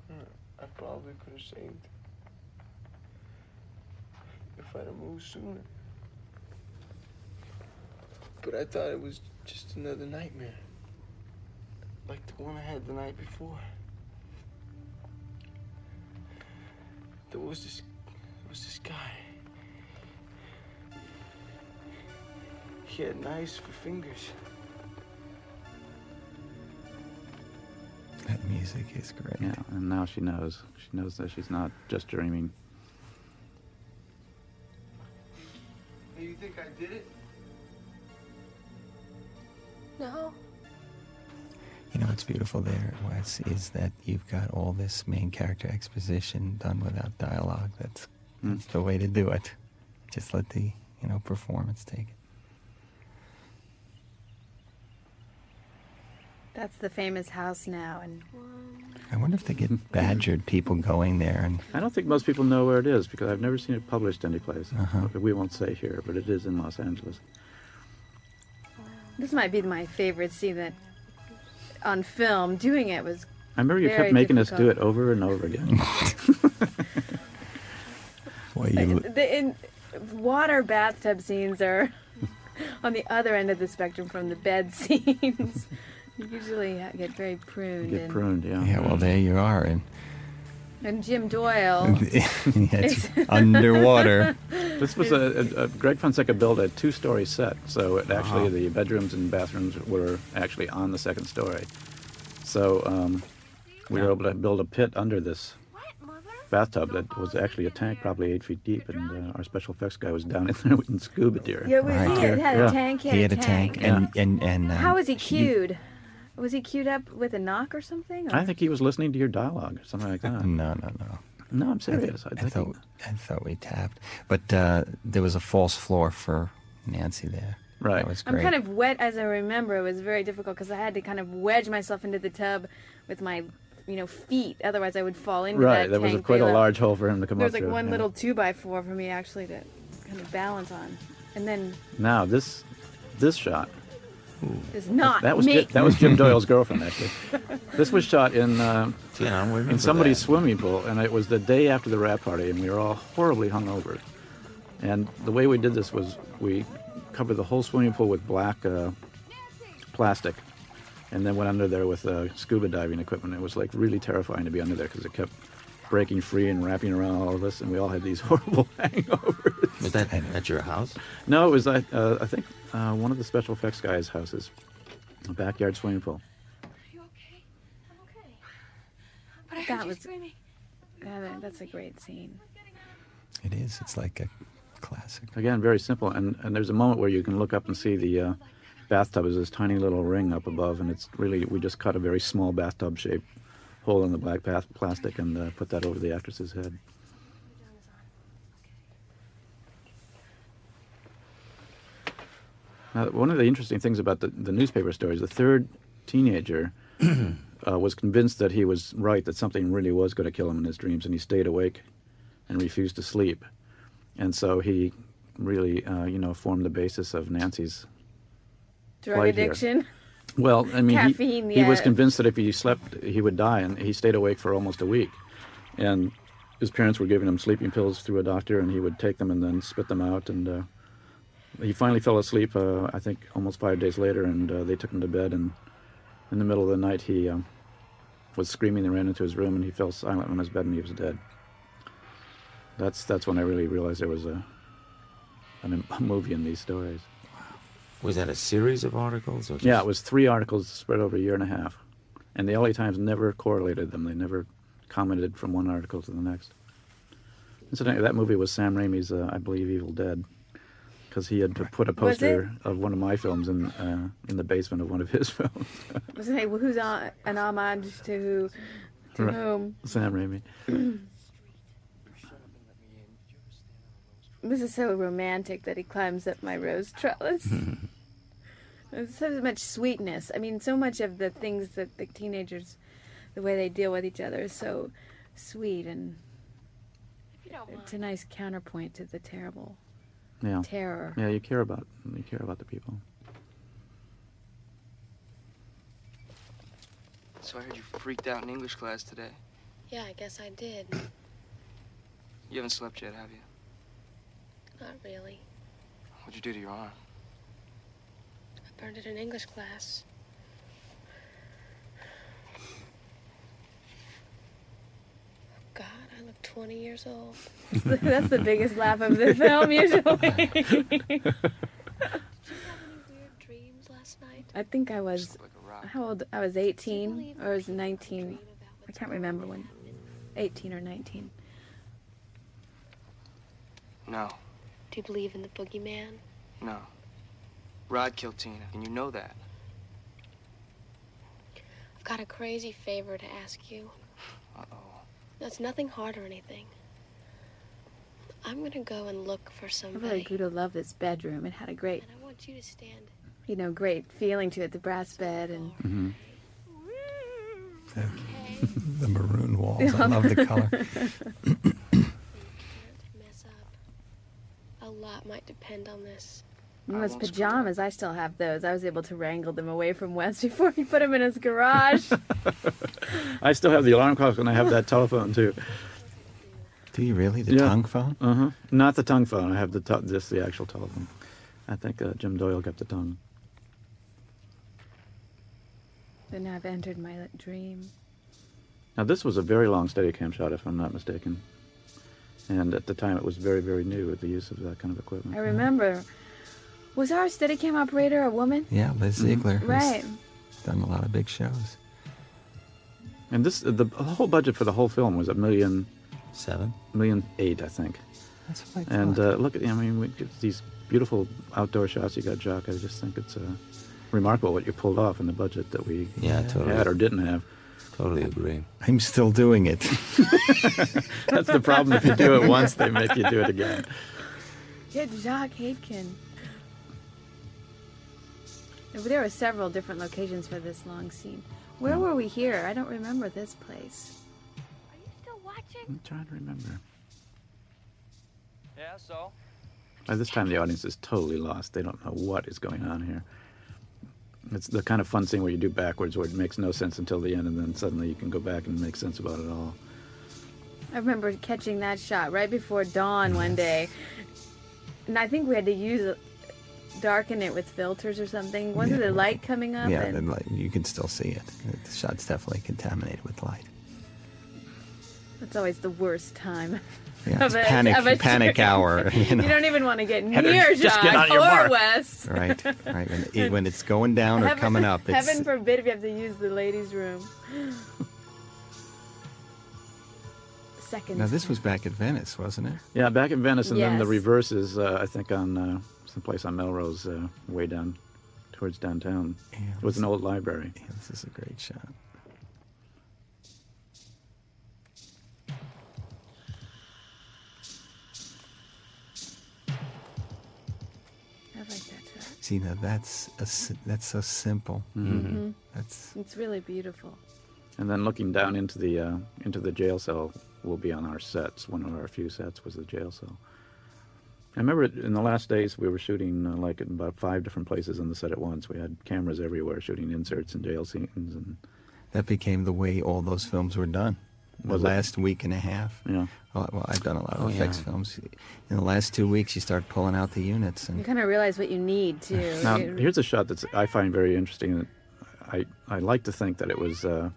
Speaker 15: Hmm, I probably could have saved. If I'd have moved sooner. But I thought it was just another nightmare. Like the one I had the night before. There was this there was this guy. He had knives for fingers.
Speaker 5: That music is great.
Speaker 2: yeah, and now she knows. She knows that she's not just dreaming.
Speaker 15: Hey, you think I did it?
Speaker 7: No.
Speaker 5: You know what's beautiful there, Wes, is that you've got all this main character exposition done without dialogue. That's,
Speaker 2: Hmm.
Speaker 5: that's the way to do it. Just let the you know performance take it.
Speaker 3: That's the famous house now. And
Speaker 5: I wonder if they get badgered people going there and
Speaker 2: I don't think most people know where it is because I've never seen it published anyplace.
Speaker 5: Uh-huh.
Speaker 2: We won't say here, but it is in Los Angeles.
Speaker 3: this might be my favorite scene that on film. Doing it was
Speaker 2: I remember you
Speaker 3: Very
Speaker 2: kept making us do it over and over again. [laughs]
Speaker 5: Well, you,
Speaker 3: the in water bathtub scenes are [laughs] on the other end of the spectrum from the bed [laughs] scenes. You usually ha- get very pruned.
Speaker 2: Get
Speaker 3: and,
Speaker 2: pruned, yeah.
Speaker 5: yeah, well, there you are, and
Speaker 3: and Jim Doyle. [laughs]
Speaker 5: it's [laughs] underwater.
Speaker 2: This was a, a, a Greg Fonseca built a two-story set, so it actually
Speaker 5: Uh-huh.
Speaker 2: the bedrooms and bathrooms were actually on the second story. So um, we were able to build a pit under this bathtub that was actually a tank, probably eight feet deep, and uh, our special effects guy was down in there [laughs] in scuba gear.
Speaker 3: Yeah, we,
Speaker 5: Right.
Speaker 3: he had, had
Speaker 2: Yeah.
Speaker 3: a tank. He had,
Speaker 5: he had a tank, and and and um,
Speaker 3: How was he
Speaker 5: you-
Speaker 3: cued? Was he queued up with a knock or something? Or?
Speaker 2: I think he was listening to your dialogue or something like that.
Speaker 5: No, no, no.
Speaker 2: No, I'm serious. I,
Speaker 5: I
Speaker 2: think
Speaker 5: thought I thought we tapped, but uh, there was a false floor for Nancy there.
Speaker 2: Right.
Speaker 5: That was
Speaker 3: I'm kind of wet as I remember. It was very difficult because I had to kind of wedge myself into the tub with my, you know, feet. Otherwise, I would fall into
Speaker 2: right.
Speaker 3: that
Speaker 2: There was a,
Speaker 3: tank
Speaker 2: quite a
Speaker 3: below.
Speaker 2: large hole for him to come
Speaker 3: There
Speaker 2: up
Speaker 3: was like
Speaker 2: through.
Speaker 3: one
Speaker 2: yeah.
Speaker 3: little two by four for me actually to kind of balance on, and then
Speaker 2: Now this this shot.
Speaker 3: It's not
Speaker 2: That was
Speaker 3: me.
Speaker 2: Jim, that was Jim [laughs] Doyle's girlfriend actually. This was shot in uh,
Speaker 4: Yeah,
Speaker 2: in somebody's
Speaker 4: that.
Speaker 2: swimming pool, and it was the day after the wrap party, and we were all horribly hungover. And the way we did this was we covered the whole swimming pool with black uh, plastic, and then went under there with uh, scuba diving equipment. It was like really terrifying to be under there because it kept breaking free and wrapping around all of us, and we all had these [laughs] horrible hangovers.
Speaker 4: Was that at your house?
Speaker 2: No, it was uh, I think uh, one of the special effects guys' houses, a backyard swimming pool. Are you okay? I'm okay.
Speaker 7: But I
Speaker 3: That
Speaker 7: heard you
Speaker 3: was-
Speaker 7: screaming.
Speaker 3: Yeah, that- that's a great scene.
Speaker 5: It is. It's like a classic.
Speaker 2: Again, very simple. And, and there's a moment where you can look up and see the uh, bathtub is this tiny little ring up above, and it's really we just cut a very small bathtub shaped hole in the black pa- plastic and uh, put that over the actress's head. Now, one of the interesting things about the, the newspaper stories, the third teenager [clears throat] uh, was convinced that he was right, that something really was going to kill him in his dreams, and he stayed awake and refused to sleep. And so he really, uh, you know, formed the basis of Nancy's
Speaker 3: Drug
Speaker 2: Right here.
Speaker 3: addiction.
Speaker 2: well, I mean,
Speaker 3: Caffeine,
Speaker 2: he, he was convinced that if he slept, he would die, and he stayed awake for almost a week. And his parents were giving him sleeping pills through a doctor, and he would take them and then spit them out. And uh, he finally fell asleep, uh, I think, almost five days later, and uh, they took him to bed. And in the middle of the night, he um, was screaming. They ran into his room, and he fell silent on his bed, and he was dead. That's that's when I really realized there was a, an, a movie in these stories.
Speaker 4: Was that a series of articles? Or just...
Speaker 2: Yeah, it was three articles spread over a year and a half, and the LA Times never correlated them. They never commented from one article to the next. Incidentally, that movie was Sam Raimi's, uh, I believe, Evil Dead, because he had to put a poster of one of my films in uh, in the basement of one of his [laughs] films.
Speaker 3: Was it well, who's on, an homage to who? To
Speaker 2: Right.
Speaker 3: whom?
Speaker 2: Sam Raimi. [clears throat]
Speaker 3: This is so romantic that he climbs up my rose trellis. [laughs] There's so much sweetness. I mean, so much of the things that the teenagers, the way they deal with each other, is so sweet, and it's a nice counterpoint to the terrible
Speaker 2: Yeah.
Speaker 3: terror.
Speaker 2: Yeah, you care about you care about the people.
Speaker 15: So I heard you freaked out in English class today.
Speaker 7: Yeah, I guess I did.
Speaker 15: You haven't slept yet, have you?
Speaker 7: Not really.
Speaker 15: What'd you do to your arm?
Speaker 7: I burned it in English class. Oh, God, I look 20 years old. [laughs]
Speaker 3: That's the biggest laugh of the [laughs] film, usually. [laughs]
Speaker 7: Did you have any weird dreams last night.
Speaker 3: I think I was how old? I was 18 or I was 19. I can't remember when. 18 or 19.
Speaker 15: No,
Speaker 7: Do you believe in the boogeyman?
Speaker 15: no. Rod killed Tina, and you know that.
Speaker 7: I've got a crazy favor to ask you.
Speaker 15: Uh-oh.
Speaker 7: That's nothing hard or anything. I'm gonna go and look for
Speaker 3: some.
Speaker 7: I
Speaker 3: really grew to love this bedroom. It had a great,
Speaker 7: I want you to stand.
Speaker 3: you know, great feeling to it. The brass bed and
Speaker 2: Mm-hmm. [laughs]
Speaker 5: the maroon walls. I [laughs] love the color.
Speaker 7: Mess up. A lot might depend on this.
Speaker 3: And those pajamas. I still have those. I was able to wrangle them away from Wes [laughs] before he put them in his garage. [laughs]
Speaker 2: I still have the alarm clock and I have that telephone too.
Speaker 5: Do you really? The tongue phone?
Speaker 2: Uh huh. Not the tongue phone. I have the t- just the actual telephone. I think uh, Jim Doyle kept the tongue.
Speaker 3: Then I've entered my dream.
Speaker 2: Now this was a very long Steadicam shot, if I'm not mistaken. And at the time, it was very, very new with the use of that kind of equipment.
Speaker 3: I remember. Was our Steadicam operator a woman?
Speaker 5: Yeah, Liz
Speaker 2: Mhm.
Speaker 5: Ziegler. who's
Speaker 3: Right.
Speaker 5: Done a lot of big shows.
Speaker 2: And this, the whole budget for the whole film was a million
Speaker 4: seven,
Speaker 2: million eight, I think.
Speaker 5: That's what I
Speaker 2: And uh, look at, I mean, we get these beautiful outdoor shots you got, Jock. I just think it's uh, remarkable what you pulled off in the budget that we
Speaker 4: Yeah, totally.
Speaker 2: had or didn't have.
Speaker 4: Totally agree.
Speaker 5: I'm still doing it. [laughs]
Speaker 2: That's the problem. If you do it once, they make you do it again.
Speaker 3: Yeah, Jacques Haitkin. There were several different locations for this long scene. Where hmm. were we here? I don't remember this place.
Speaker 6: Are you still watching?
Speaker 2: I'm trying to remember.
Speaker 8: Yeah, so?
Speaker 2: By this time, the audience is totally lost. They don't know what is going on here. It's the kind of fun scene where you do backwards, where it makes no sense until the end, and then suddenly you can go back and make sense about it all.
Speaker 3: I remember catching that shot right before dawn one day. And I think we had to use darken it with filters or something. Wasn't
Speaker 5: Yeah.
Speaker 3: the light coming up?
Speaker 5: yeah,
Speaker 3: and
Speaker 5: light, you can still see it. The shot's definitely contaminated with light.
Speaker 3: That's always the worst time. [laughs]
Speaker 5: Yeah,
Speaker 3: of
Speaker 5: it's
Speaker 3: a-
Speaker 5: panic-
Speaker 3: of a
Speaker 5: panic hour, [laughs] you know.
Speaker 3: don't even want to get
Speaker 5: Heather,
Speaker 3: near
Speaker 5: just
Speaker 3: Jacques
Speaker 5: get on your
Speaker 3: or
Speaker 5: mark.
Speaker 3: Wes.
Speaker 5: Right, right. When, it, when it's going down or
Speaker 3: Heaven-
Speaker 5: coming up, it's
Speaker 3: Heaven forbid if you have to use the ladies' room. [gasps] Second.
Speaker 5: now this was back at Venice, wasn't it?
Speaker 2: Yeah, back in Venice, and then the
Speaker 3: Yes.
Speaker 2: reverse is, uh, I think, on uh, someplace on Melrose, uh, way down towards downtown. it was an old library.
Speaker 5: Yeah, this is a great shot.
Speaker 3: I like that.
Speaker 5: See, now that's a, that's so simple.
Speaker 3: Mhm.
Speaker 5: That's
Speaker 3: It's really beautiful.
Speaker 2: And then looking down into the uh, into the jail cell will be on our sets. One of our few sets was the jail cell. I remember in the last days we were shooting uh, like in about five different places on the set at once. We had cameras everywhere shooting inserts and jail scenes and
Speaker 5: that became the way all those films were done. The
Speaker 2: Was it?
Speaker 5: last week and a half.
Speaker 2: Yeah.
Speaker 5: Well, well, I've done a lot of
Speaker 4: Oh,
Speaker 5: effects
Speaker 4: yeah.
Speaker 5: films. In the last two weeks, you start pulling out the units, and You
Speaker 3: kind of realize what you need too.
Speaker 2: Now, here's a shot that I find very interesting. I I like to think that it was uh,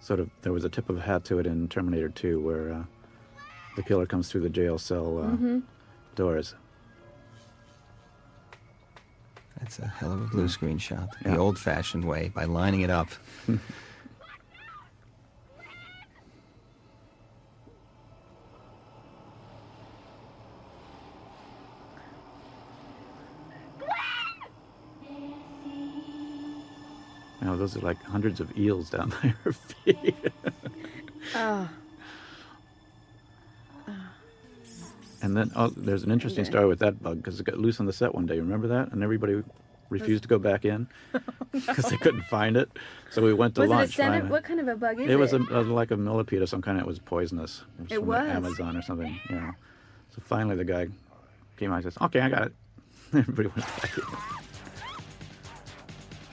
Speaker 2: sort of there was a tip of a hat to it in Terminator 2, where uh, the killer comes through the jail cell uh,
Speaker 3: Mhm.
Speaker 2: Doors.
Speaker 5: That's a hell of a blue screen shot.
Speaker 2: Yeah.
Speaker 5: The old fashioned way, by lining it up. [laughs]
Speaker 2: You know, those are like hundreds of eels down [laughs] there.
Speaker 3: Oh. Ah.
Speaker 2: And then oh, there's an interesting story with that bug because it got loose on the set one day. Remember that? And everybody refused to go back in [laughs] because they couldn't find it. So we went to
Speaker 3: Was it a
Speaker 2: lunch. finally.
Speaker 3: What kind of a bug is
Speaker 2: it
Speaker 3: it?
Speaker 2: was a, a, like a millipede of some kind. It was poisonous. It was
Speaker 3: It
Speaker 2: from
Speaker 3: was?
Speaker 2: Amazon or something. Yeah. So finally, the guy came out and says, "Okay, I got it." [laughs] Everybody went back in.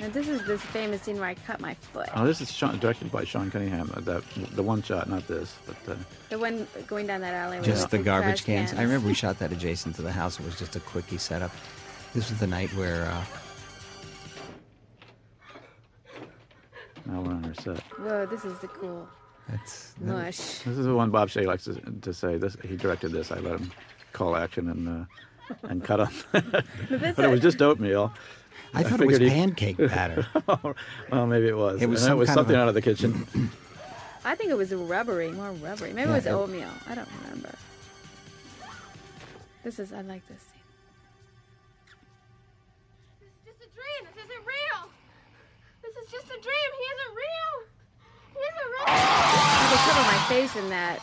Speaker 3: And this is this famous scene where I cut my foot.
Speaker 2: Oh, this is Sean, directed by Sean Cunningham. uh, That the one shot, not this, but uh,
Speaker 3: The one going down that alley.
Speaker 5: Just the
Speaker 3: big
Speaker 5: garbage
Speaker 3: trash
Speaker 5: cans. I remember we [laughs] shot that adjacent to the house. It was just a quickie setup. This was the night where uh,
Speaker 2: now we're on our set.
Speaker 3: Whoa, this is the cool.
Speaker 5: That's
Speaker 3: Mush.
Speaker 2: This is the one Bob Shaye likes to, to say. This he directed this. I let him call action and uh, and cut on. [laughs] [laughs] but it was just oatmeal.
Speaker 5: I thought it was
Speaker 2: he-
Speaker 5: pancake batter. [laughs]
Speaker 2: well, maybe it was.
Speaker 5: It was some
Speaker 2: that was something
Speaker 5: a-
Speaker 2: out of the kitchen. [clears throat]
Speaker 3: I think it was rubbery, more rubbery. Maybe
Speaker 5: Yeah,
Speaker 3: it was
Speaker 5: it-
Speaker 3: oatmeal. I don't remember. This is. I like this scene.
Speaker 7: This is just a dream. This isn't real. This is just a dream. He isn't real. He isn't real.
Speaker 3: I had to cover my face in that,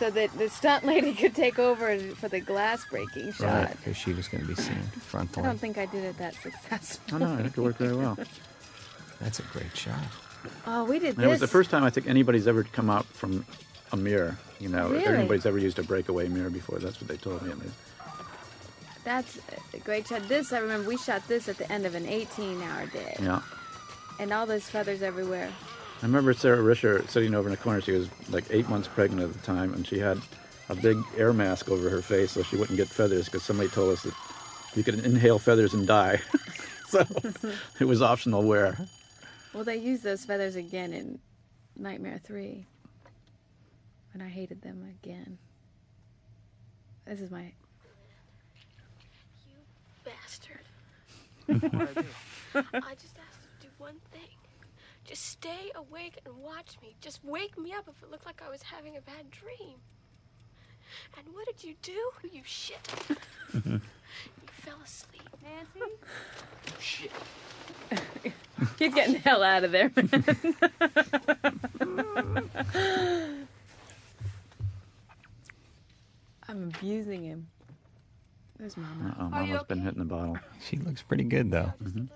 Speaker 3: so that the stunt lady [laughs] could take over for the glass breaking shot.
Speaker 5: Right, because she was going to be seen
Speaker 3: I don't think I did it that successful.
Speaker 2: oh no, I think it worked very well. [laughs]
Speaker 5: That's a great shot.
Speaker 3: Oh, we did
Speaker 2: And it was the first time I think anybody's ever come out from a mirror. You know, if anybody's ever used a breakaway mirror before. That's what they told me. at least.
Speaker 3: That's a great shot. This I remember. We shot this at the end of an 18-hour day,
Speaker 2: Yeah.
Speaker 3: and all those feathers everywhere.
Speaker 2: I remember Sara Risher sitting over in a corner. She was like eight months pregnant at the time, and she had a big air mask over her face so she wouldn't get feathers because somebody told us that you could inhale feathers and die. [laughs] so it was optional wear.
Speaker 3: Well, they used those feathers again in Nightmare 3. And I hated them again. This is my.
Speaker 7: Bastard. [laughs] I just asked you to do one thing. Just stay awake and watch me. Just wake me up if it looked like I was having a bad dream. And what did you do? [laughs] You shit. [laughs] you fell asleep. Nancy?
Speaker 8: Shit. [laughs]
Speaker 3: He's getting the hell out of there, man. I'm abusing him. There's Mama.
Speaker 2: Uh-oh, Mama's been hitting the bottle.
Speaker 5: She looks pretty good, though.
Speaker 2: Mhm.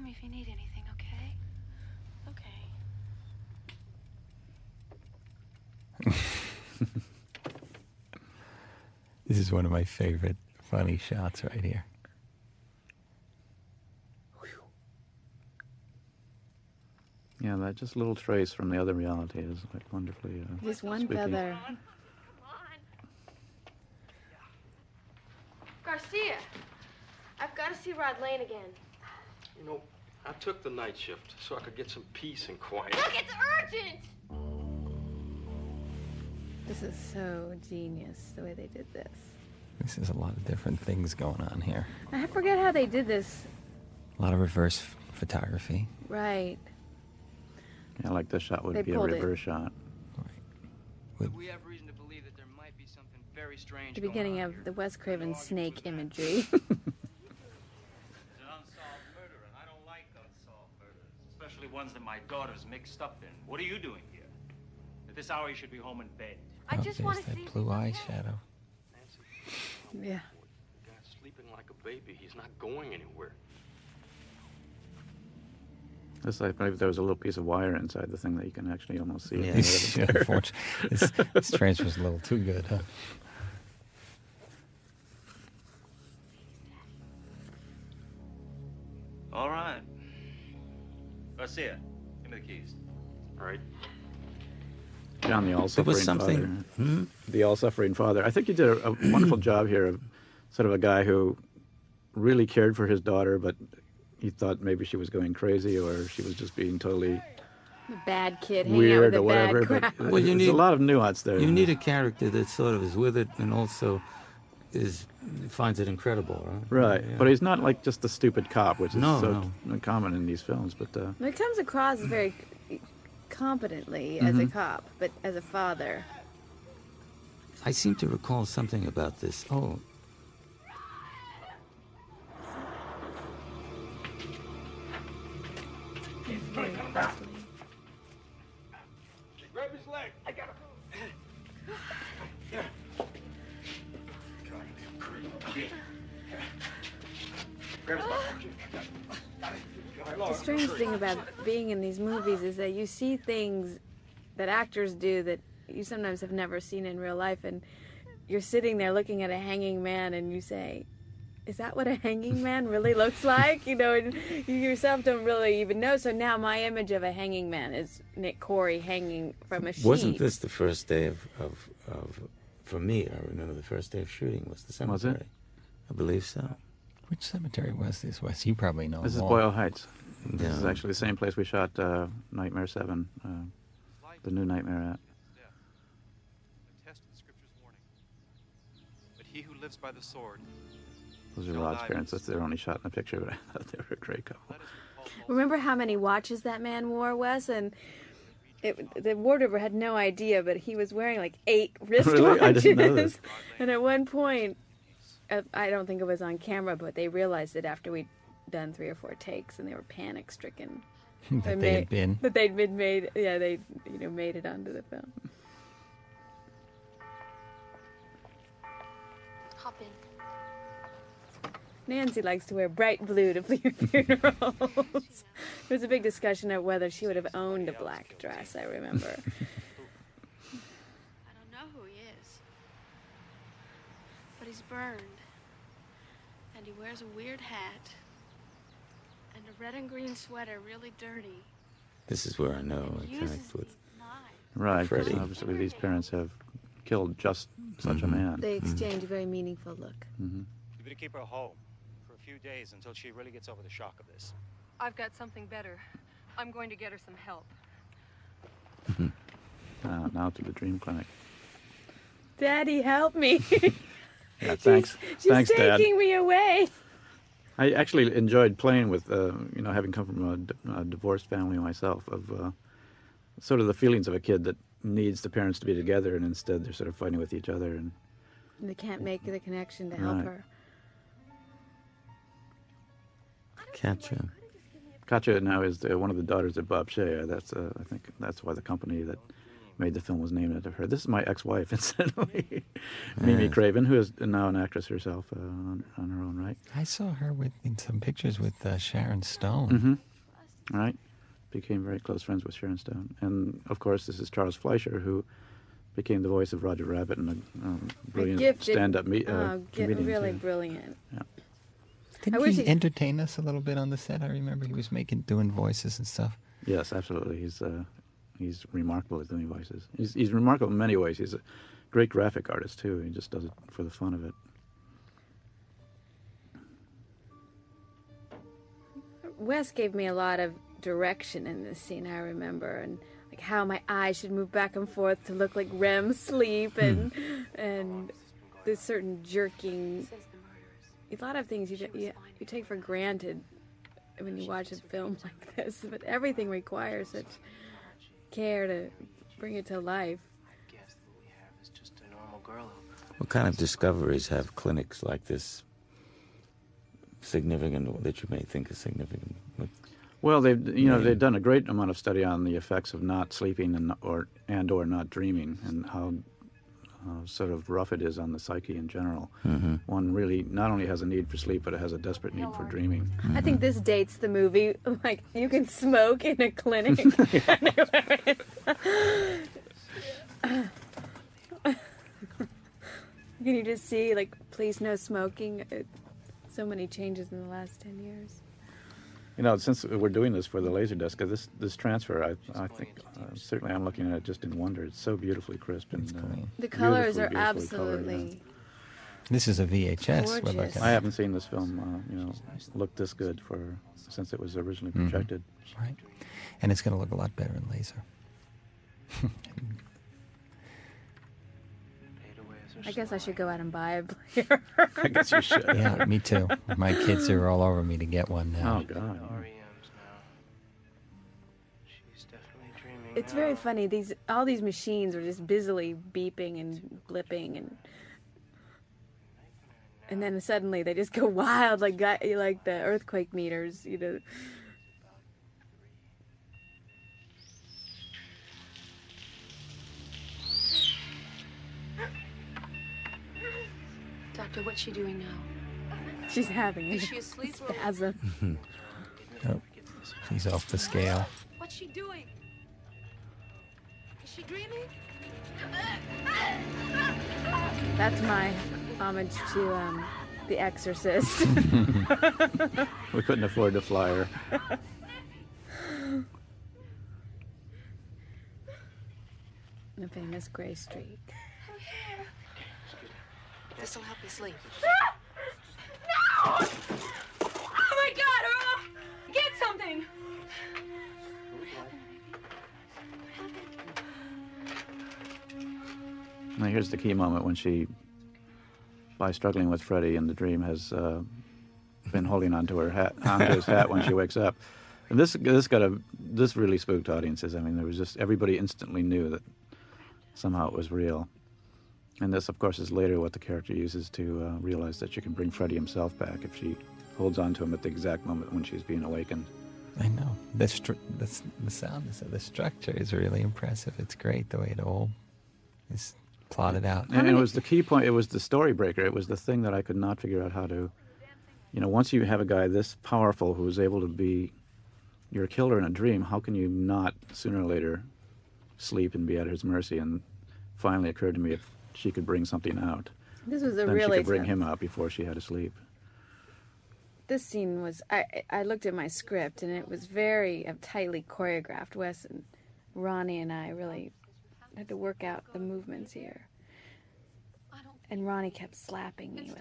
Speaker 7: Call me if you need anything, okay? Okay. [laughs]
Speaker 5: This is one of my favorite funny shots right here.
Speaker 2: Yeah, that just little trace from the other reality is like wonderfully. Uh,
Speaker 3: Just one
Speaker 2: spooky.
Speaker 3: feather.
Speaker 7: Garcia, I've got to see Rod Lane again.
Speaker 16: You know, I took the night shift so I could get some peace and quiet.
Speaker 7: Look, it's urgent!
Speaker 3: This is so genius the way they did this.
Speaker 5: This is a lot of different things going on here.
Speaker 3: I forget how they did this.
Speaker 5: A lot of reverse photography.
Speaker 3: Right.
Speaker 2: Yeah, like this shot would
Speaker 3: They
Speaker 2: be a
Speaker 3: pulled it.
Speaker 2: reverse shot.
Speaker 17: We have reason to believe that there might be something very strange
Speaker 3: The
Speaker 17: going
Speaker 3: beginning
Speaker 17: on
Speaker 3: of
Speaker 17: here.
Speaker 3: the Wes Craven snake imagery. [laughs]
Speaker 10: It's an unsolved murder, and I don't like unsolved murders, especially ones that my daughter's mixed up in. What are you doing here? At this hour, you should be home in bed.
Speaker 7: I
Speaker 5: Oh,
Speaker 7: just
Speaker 5: there's
Speaker 7: want to
Speaker 5: that
Speaker 7: see.
Speaker 5: blue eyeshadow.
Speaker 3: yeah.
Speaker 16: The guy's sleeping like a baby. He's not going anywhere.
Speaker 2: This like maybe there was a little piece of wire inside the thing that you can actually almost see.
Speaker 5: Yeah,
Speaker 2: it.
Speaker 5: it's- [laughs] unfortunately, this, this transfer's a little too good, huh?
Speaker 10: All right. Garcia, give me the keys.
Speaker 16: All right.
Speaker 2: John, the all-suffering
Speaker 4: was something-
Speaker 2: father.
Speaker 4: Hmm?
Speaker 2: The all-suffering father. I think you did a, a wonderful [clears throat] job here of sort of a guy who really cared for his daughter, but he thought maybe she was going crazy or she was just being totally
Speaker 3: Bad kid hanging out
Speaker 2: weird
Speaker 3: with
Speaker 2: or whatever.
Speaker 3: bad
Speaker 2: But. [laughs]
Speaker 4: Well, you
Speaker 2: there's
Speaker 4: need
Speaker 2: a lot of nuance there.
Speaker 4: You need a character that sort of is with it and also is finds it incredible, right?
Speaker 2: Right,
Speaker 4: Yeah.
Speaker 2: but he's not like just a stupid cop, which is
Speaker 4: No,
Speaker 2: so common in these films. But uh,
Speaker 3: It comes across very competently as a
Speaker 4: Mhm.
Speaker 3: cop, but as a father.
Speaker 4: I seem to recall something about this. Oh,
Speaker 3: The strange thing about being in these movies is that you see things that actors do that you sometimes have never seen in real life, and you're sitting there looking at a hanging man, and you say, "Is that what a hanging [laughs] man really looks like?" You know, and you yourself don't really even know. So now my image of a hanging man is Nick Corri hanging from a sheet.
Speaker 4: wasn't this the first day of, of, of for me? I remember the first day of shooting was the cemetery.
Speaker 2: Was it?
Speaker 4: I believe so.
Speaker 5: Which cemetery was this, Wes? You probably know.
Speaker 2: this is
Speaker 5: more.
Speaker 2: Boyle Heights. This is actually the same place we shot uh, Nightmare Seven, uh, the new Nightmare at.
Speaker 12: Attest to the scripture's warning. But he who lives by the sword
Speaker 2: Those are
Speaker 12: shall
Speaker 2: Rod's parents. That's their only shot in the picture, but [laughs] I thought they were a great couple.
Speaker 3: Remember how many watches that man wore, Wes? And it, the wardrobe had no idea, but he was wearing like eight wristwatches. [laughs]
Speaker 2: Really? I didn't know this. [laughs]
Speaker 3: And at one point, uh, I don't think it was on camera, but they realized it after we'd done three or four takes, and they were panic stricken. [laughs]
Speaker 5: That they had been.
Speaker 3: That they'd been made. Yeah, they you know made it onto the film.
Speaker 7: Hop in.
Speaker 3: Nancy likes to wear bright blue to [laughs] funerals. [laughs] there was a big discussion of whether she would have owned a black dress. I remember.
Speaker 7: I don't know who he is. But he's burned. And he wears a weird hat. And a red and green sweater, really dirty.
Speaker 4: This is where I know I
Speaker 7: uses
Speaker 4: connect with
Speaker 2: Right. 'cause
Speaker 4: Freddy.
Speaker 2: Obviously, these parents have killed just such a
Speaker 4: Mhm.
Speaker 2: man.
Speaker 3: They exchange a very meaningful look.
Speaker 2: Mm -hmm.
Speaker 10: You better keep her home for a few days until she really gets over the shock of this.
Speaker 18: I've got something better. I'm going to get her some help.
Speaker 2: Uh, now to the dream clinic.
Speaker 3: Daddy, help me! [laughs]
Speaker 2: Yeah, thanks.
Speaker 3: She's
Speaker 2: thanks, Dad.
Speaker 3: taking me away.
Speaker 2: I actually enjoyed playing with, uh, you know, having come from a divorced family myself, of uh, sort of the feelings of a kid that needs the parents to be together, and instead they're sort of fighting with each other. And
Speaker 3: They can't make the connection to help
Speaker 2: Right.
Speaker 3: her.
Speaker 4: Katja.
Speaker 2: Katja now is the, one of the daughters of Bob Shaye. That's, uh, I think, that's why the company that made the film was named after her. This is my ex-wife, [laughs] incidentally, [laughs] Mimi
Speaker 5: Yes.
Speaker 2: Craven, who is now an actress herself uh, on, on her own right.
Speaker 5: I saw her with in some pictures with uh, Sharon Stone.
Speaker 2: Mm-hmm. Right. Became very close friends with Sharon Stone. And of course, this is Charles Fleischer, who became the voice of Roger Rabbit and a um,
Speaker 3: A
Speaker 2: brilliant
Speaker 3: gifted-
Speaker 2: stand up me- uh,
Speaker 3: oh,
Speaker 2: comedian.
Speaker 3: really
Speaker 2: too.
Speaker 3: brilliant.
Speaker 2: Yeah.
Speaker 5: Didn't
Speaker 3: I wish
Speaker 5: he
Speaker 3: he-
Speaker 5: entertain us a little bit on the set? I remember he was making doing voices and stuff.
Speaker 2: Yes, absolutely. He's uh, he's remarkable at doing voices. He's, he's remarkable in many ways. He's a great graphic artist, too. He just does it for the fun of it.
Speaker 3: Wes gave me a lot of direction in this scene, I remember, and like how my eyes should move back and forth to look like REM sleep hmm. and and this certain jerking. A lot of things you, you you take for granted when you watch a film like this, but everything requires such care to bring it to life.
Speaker 15: Just a normal girl.
Speaker 4: What kind of discoveries have clinics like this significant or that you may think is significant?
Speaker 2: Well, they've you know they've done a great amount of study on the effects of not sleeping and or and or not dreaming and how uh, sort of rough it is on the psyche in general.
Speaker 4: Mhm.
Speaker 2: One really not only has a need for sleep, but it has a desperate need for dreaming.
Speaker 3: I think this dates the movie. [laughs] Like you can smoke in a clinic. [laughs] can you just see like please no smoking? It, so many changes in the last ten years.
Speaker 2: You know, since we're doing this for the Laserdisc, uh, this this transfer, I I think uh, certainly I'm looking at it just in wonder. It's so beautifully crisp and uh,
Speaker 3: The colors are
Speaker 2: beautifully colored, yeah.
Speaker 3: absolutely.
Speaker 5: This is a VHS. we're
Speaker 3: Gorgeous.
Speaker 5: looking
Speaker 2: I haven't seen this film, uh, you know, look this good for since it was originally
Speaker 5: Mhm.
Speaker 2: projected.
Speaker 5: Right. And it's going to look a lot better in laser. [laughs]
Speaker 15: Paid away as
Speaker 3: I guess I should go out and buy a player.
Speaker 2: I guess you should. [laughs]
Speaker 5: Yeah, me too. My kids are all over me to get one now.
Speaker 2: Oh God.
Speaker 3: It's very funny. These all these machines are just busily beeping and blipping and and then suddenly they just go [laughs] wild like like the earthquake meters, you know.
Speaker 18: Doctor, what's she doing now?
Speaker 3: She's having
Speaker 18: Is
Speaker 3: a
Speaker 18: she asleep?
Speaker 3: spasm.
Speaker 5: Oh, she's off the scale.
Speaker 18: What's she doing? Is she dreaming?
Speaker 3: That's my homage to um, The Exorcist. [laughs]
Speaker 2: We couldn't afford to fly her. [laughs]
Speaker 3: the famous gray streak.
Speaker 18: This will help you sleep.
Speaker 6: No! Oh my god, Earl! Get something!
Speaker 2: Now here's the key moment when she, by struggling with Freddy in the dream, has uh, been holding onto her hat, onto his hat when she wakes up. And this this got a this really spooked audiences. I mean, there was just everybody instantly knew that somehow it was real. And this, of course, is later what the character uses to uh, realize that she can bring Freddy himself back if she holds on to him at the exact moment when she's being awakened.
Speaker 5: I know. The, stru- the, the soundness of the structure is really impressive. It's great the way it all is plotted out.
Speaker 2: And it was the key point. It was the story breaker. It was the thing that I could not figure out how to. You know, once you have a guy this powerful who is able to be your killer in a dream, how can you not sooner or later sleep and be at his mercy? And finally occurred to me if she could bring something out,
Speaker 3: This was a
Speaker 2: then
Speaker 3: really
Speaker 2: she could bring him out before she had to sleep.
Speaker 3: This scene was I I looked at my script and it was very uh, tightly choreographed. Wes and Ronee and I really had to work out the movements here. And Ronee kept slapping me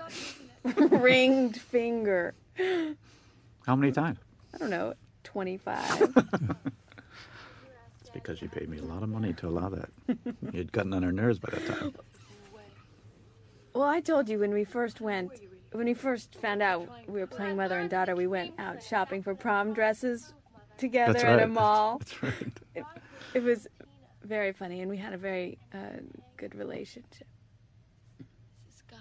Speaker 3: with a [laughs] ringed finger.
Speaker 2: How many times?
Speaker 3: I don't know, 25. [laughs]
Speaker 2: It's because you paid me a lot of money to allow that. You'd gotten on her nerves by that time.
Speaker 3: Well, I told you when we first went, when we first found out we were playing mother and daughter, we went out shopping for prom dresses together
Speaker 2: That's
Speaker 3: at a [laughs] mall.
Speaker 2: That's right.
Speaker 3: It, it was very funny, and we had a very uh, good relationship.
Speaker 7: This guy,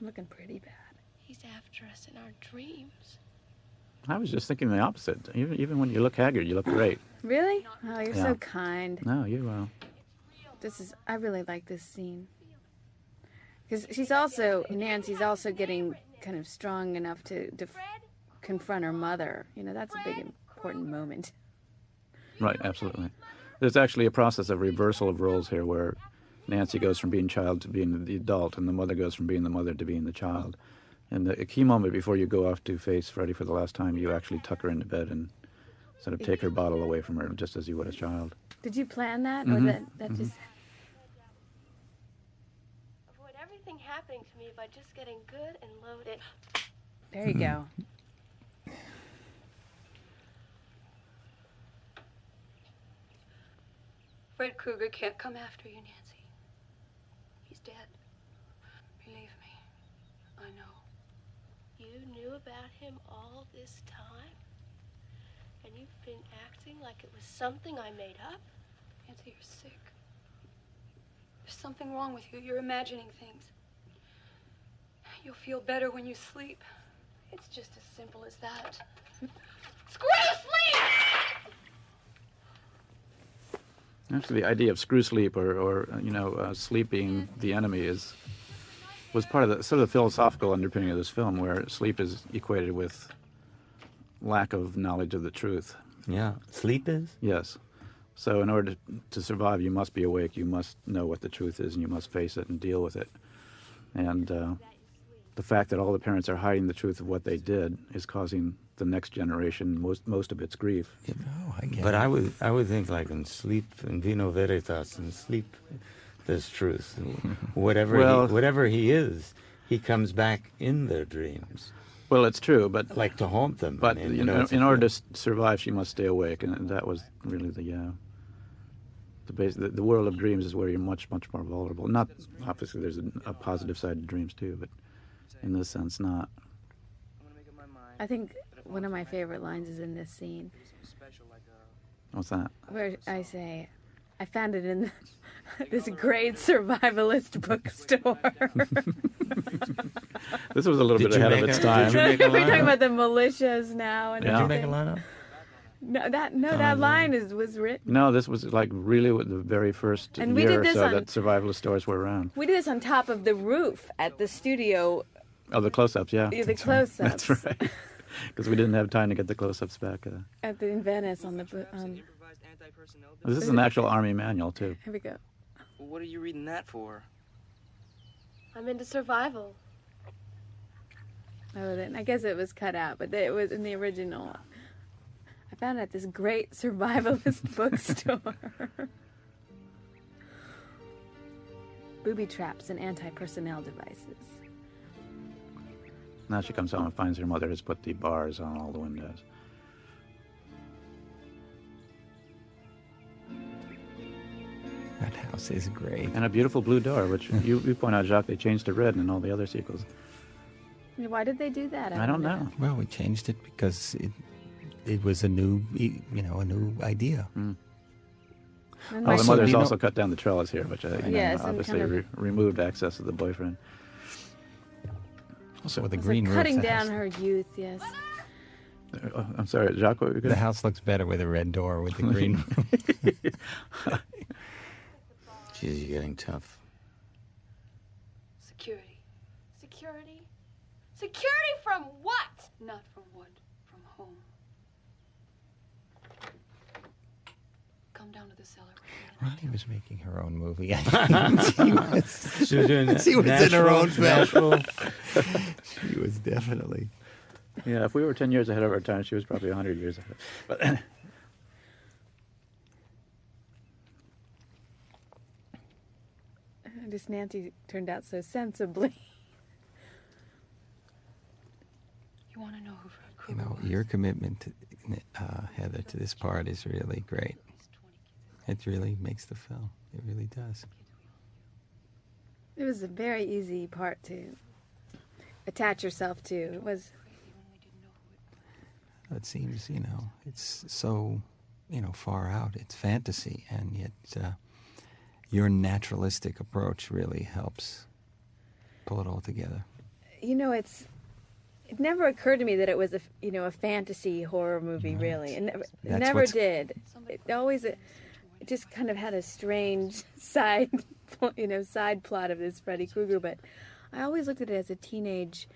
Speaker 3: I'm looking pretty bad.
Speaker 7: he's after us in our dreams.
Speaker 2: I was just thinking the opposite. Even even when you look haggard, you look great. [clears throat]
Speaker 3: Really? Oh, you're
Speaker 2: Yeah.
Speaker 3: so kind.
Speaker 2: No, you uh,
Speaker 3: This is. I really like this scene. Because she's also Nancy's also getting kind of strong enough to, to confront her mother. You know, that's a big important moment.
Speaker 2: Right, absolutely. There's actually a process of reversal of roles here where Nancy goes from being child to being the adult, and the mother goes from being the mother to being the child. And the a key moment before you go off to face Freddy for the last time, you actually tuck her into bed and sort of take her bottle away from her, just as you would a child.
Speaker 3: Did you plan that, or
Speaker 2: Mhm,
Speaker 3: that that
Speaker 2: mhm.
Speaker 3: just?
Speaker 7: Avoid everything happening to me by just getting good and loaded.
Speaker 3: There you go. Hmm.
Speaker 18: Fred Krueger can't come after you, Nancy. He's dead. Believe me, I know.
Speaker 7: You knew about him all this time? And you've been acting like it was something I made up?
Speaker 18: Nancy, you're sick. There's something wrong with you. You're imagining things. You'll feel better when you sleep. It's just as simple as that.
Speaker 7: Screw sleep!
Speaker 2: Actually, the idea of screw sleep or, or uh, you know, uh, sleeping the enemy is was part of the sort of the philosophical underpinning of this film, where sleep is equated with lack of knowledge of the truth.
Speaker 4: Yeah, sleep is.
Speaker 2: Yes. So in order to, to survive, you must be awake. You must know what the truth is, and you must face it and deal with it. And uh, the fact that all the parents are hiding the truth of what they did is causing the next generation most most of its grief.
Speaker 5: Oh, I get
Speaker 4: But
Speaker 5: it.
Speaker 4: I would I would think like in sleep in vino veritas in sleep there's truth. [laughs] whatever
Speaker 2: Well-
Speaker 4: he, whatever he is, he comes back in their dreams.
Speaker 2: Well, it's true, but
Speaker 4: like to haunt them.
Speaker 2: But
Speaker 4: I mean, you
Speaker 2: in,
Speaker 4: know, it's a
Speaker 2: in order to survive, she must stay awake, and that was really the uh, the, base, the, the world of dreams is where you're much much more vulnerable. Not obviously there's a, a positive side to dreams too, but in this sense not.
Speaker 3: I think one of my favorite lines is in this scene
Speaker 2: What's that?
Speaker 3: where I say, I found it in [laughs] this great survivalist bookstore. [laughs]
Speaker 2: This was a little
Speaker 4: Did
Speaker 2: bit ahead of
Speaker 4: make
Speaker 2: its
Speaker 4: a-
Speaker 2: time.
Speaker 4: did you make a [laughs]
Speaker 3: We're talking about the militias now. And
Speaker 2: Did you make a line up?
Speaker 3: No, that no, that line is was written.
Speaker 2: No, this was like really what the very first
Speaker 3: And we
Speaker 2: year
Speaker 3: did
Speaker 2: or so
Speaker 3: on-
Speaker 2: that survivalist stores were around.
Speaker 3: We did this on top of the roof at the studio.
Speaker 2: Oh, the close-ups, yeah.
Speaker 3: Yeah, the
Speaker 2: That's right.
Speaker 3: close-ups.
Speaker 2: That's right. [laughs] Because we didn't have time to get the close-ups back. Uh,
Speaker 3: At the in Venice on the bo- um,
Speaker 2: this is an actual army manual too.
Speaker 3: Here we go.
Speaker 17: What are you reading that for?
Speaker 18: I'm into survival.
Speaker 3: Oh, then I guess it was cut out, but it was in the original. I found it at this great survivalist [laughs] bookstore. [laughs] Booby traps and anti-personnel devices.
Speaker 2: Now she comes home and finds her mother has put the bars on all the windows.
Speaker 5: That house is great.
Speaker 2: And a beautiful blue door, which [laughs] you, you point out, Jacques, they changed to red in all the other sequels.
Speaker 3: Why did they do that?
Speaker 2: I don't
Speaker 3: wonder.
Speaker 2: know.
Speaker 5: Well, we changed it because it it was a new you know a new idea. Hmm.
Speaker 3: And
Speaker 2: Oh,
Speaker 3: my-
Speaker 2: the mother's
Speaker 5: you know-
Speaker 2: also cut down the trellis here, which I, you know, obviously
Speaker 3: kind of-
Speaker 2: re- removed access to the boyfriend.
Speaker 5: Also with the
Speaker 3: It's
Speaker 5: green
Speaker 3: like
Speaker 5: roof,
Speaker 3: cutting down
Speaker 5: house-
Speaker 3: her youth. Yes.
Speaker 2: Uh, I'm sorry, Jacques, what were you
Speaker 5: The
Speaker 2: gonna-
Speaker 5: house looks better with a red door with the [laughs] green. [laughs]
Speaker 4: Jeez, you're getting tough.
Speaker 18: Security. Security? Security from what? Not from what? From home. Come down to the cellar.
Speaker 5: Ronee was making her own movie. [laughs] [laughs] I think she was, [laughs]
Speaker 4: She was doing that.
Speaker 5: she was in her own
Speaker 4: Nashville,
Speaker 5: film. she was definitely.
Speaker 2: Yeah, if we were 10 years ahead of our time, she was probably 100 years ahead. But
Speaker 3: Just Nancy turned out so sensibly.
Speaker 18: You want to know who Fred
Speaker 5: You know,
Speaker 18: was?
Speaker 5: your commitment, to, uh, Heather, to this part is really great. It really makes the film. It really does.
Speaker 3: It was a very easy part to attach yourself to. It was.
Speaker 5: It seems, you know, it's so, you know, far out. It's fantasy, and yet uh, your naturalistic approach really helps pull it all together.
Speaker 3: You know, it's. It never occurred to me that it was a you know a fantasy horror movie. Really, it never, it never did. It always. Just kind of had a strange [laughs] side, you know, side plot of this Freddy Krueger. But I always looked at it as a teenage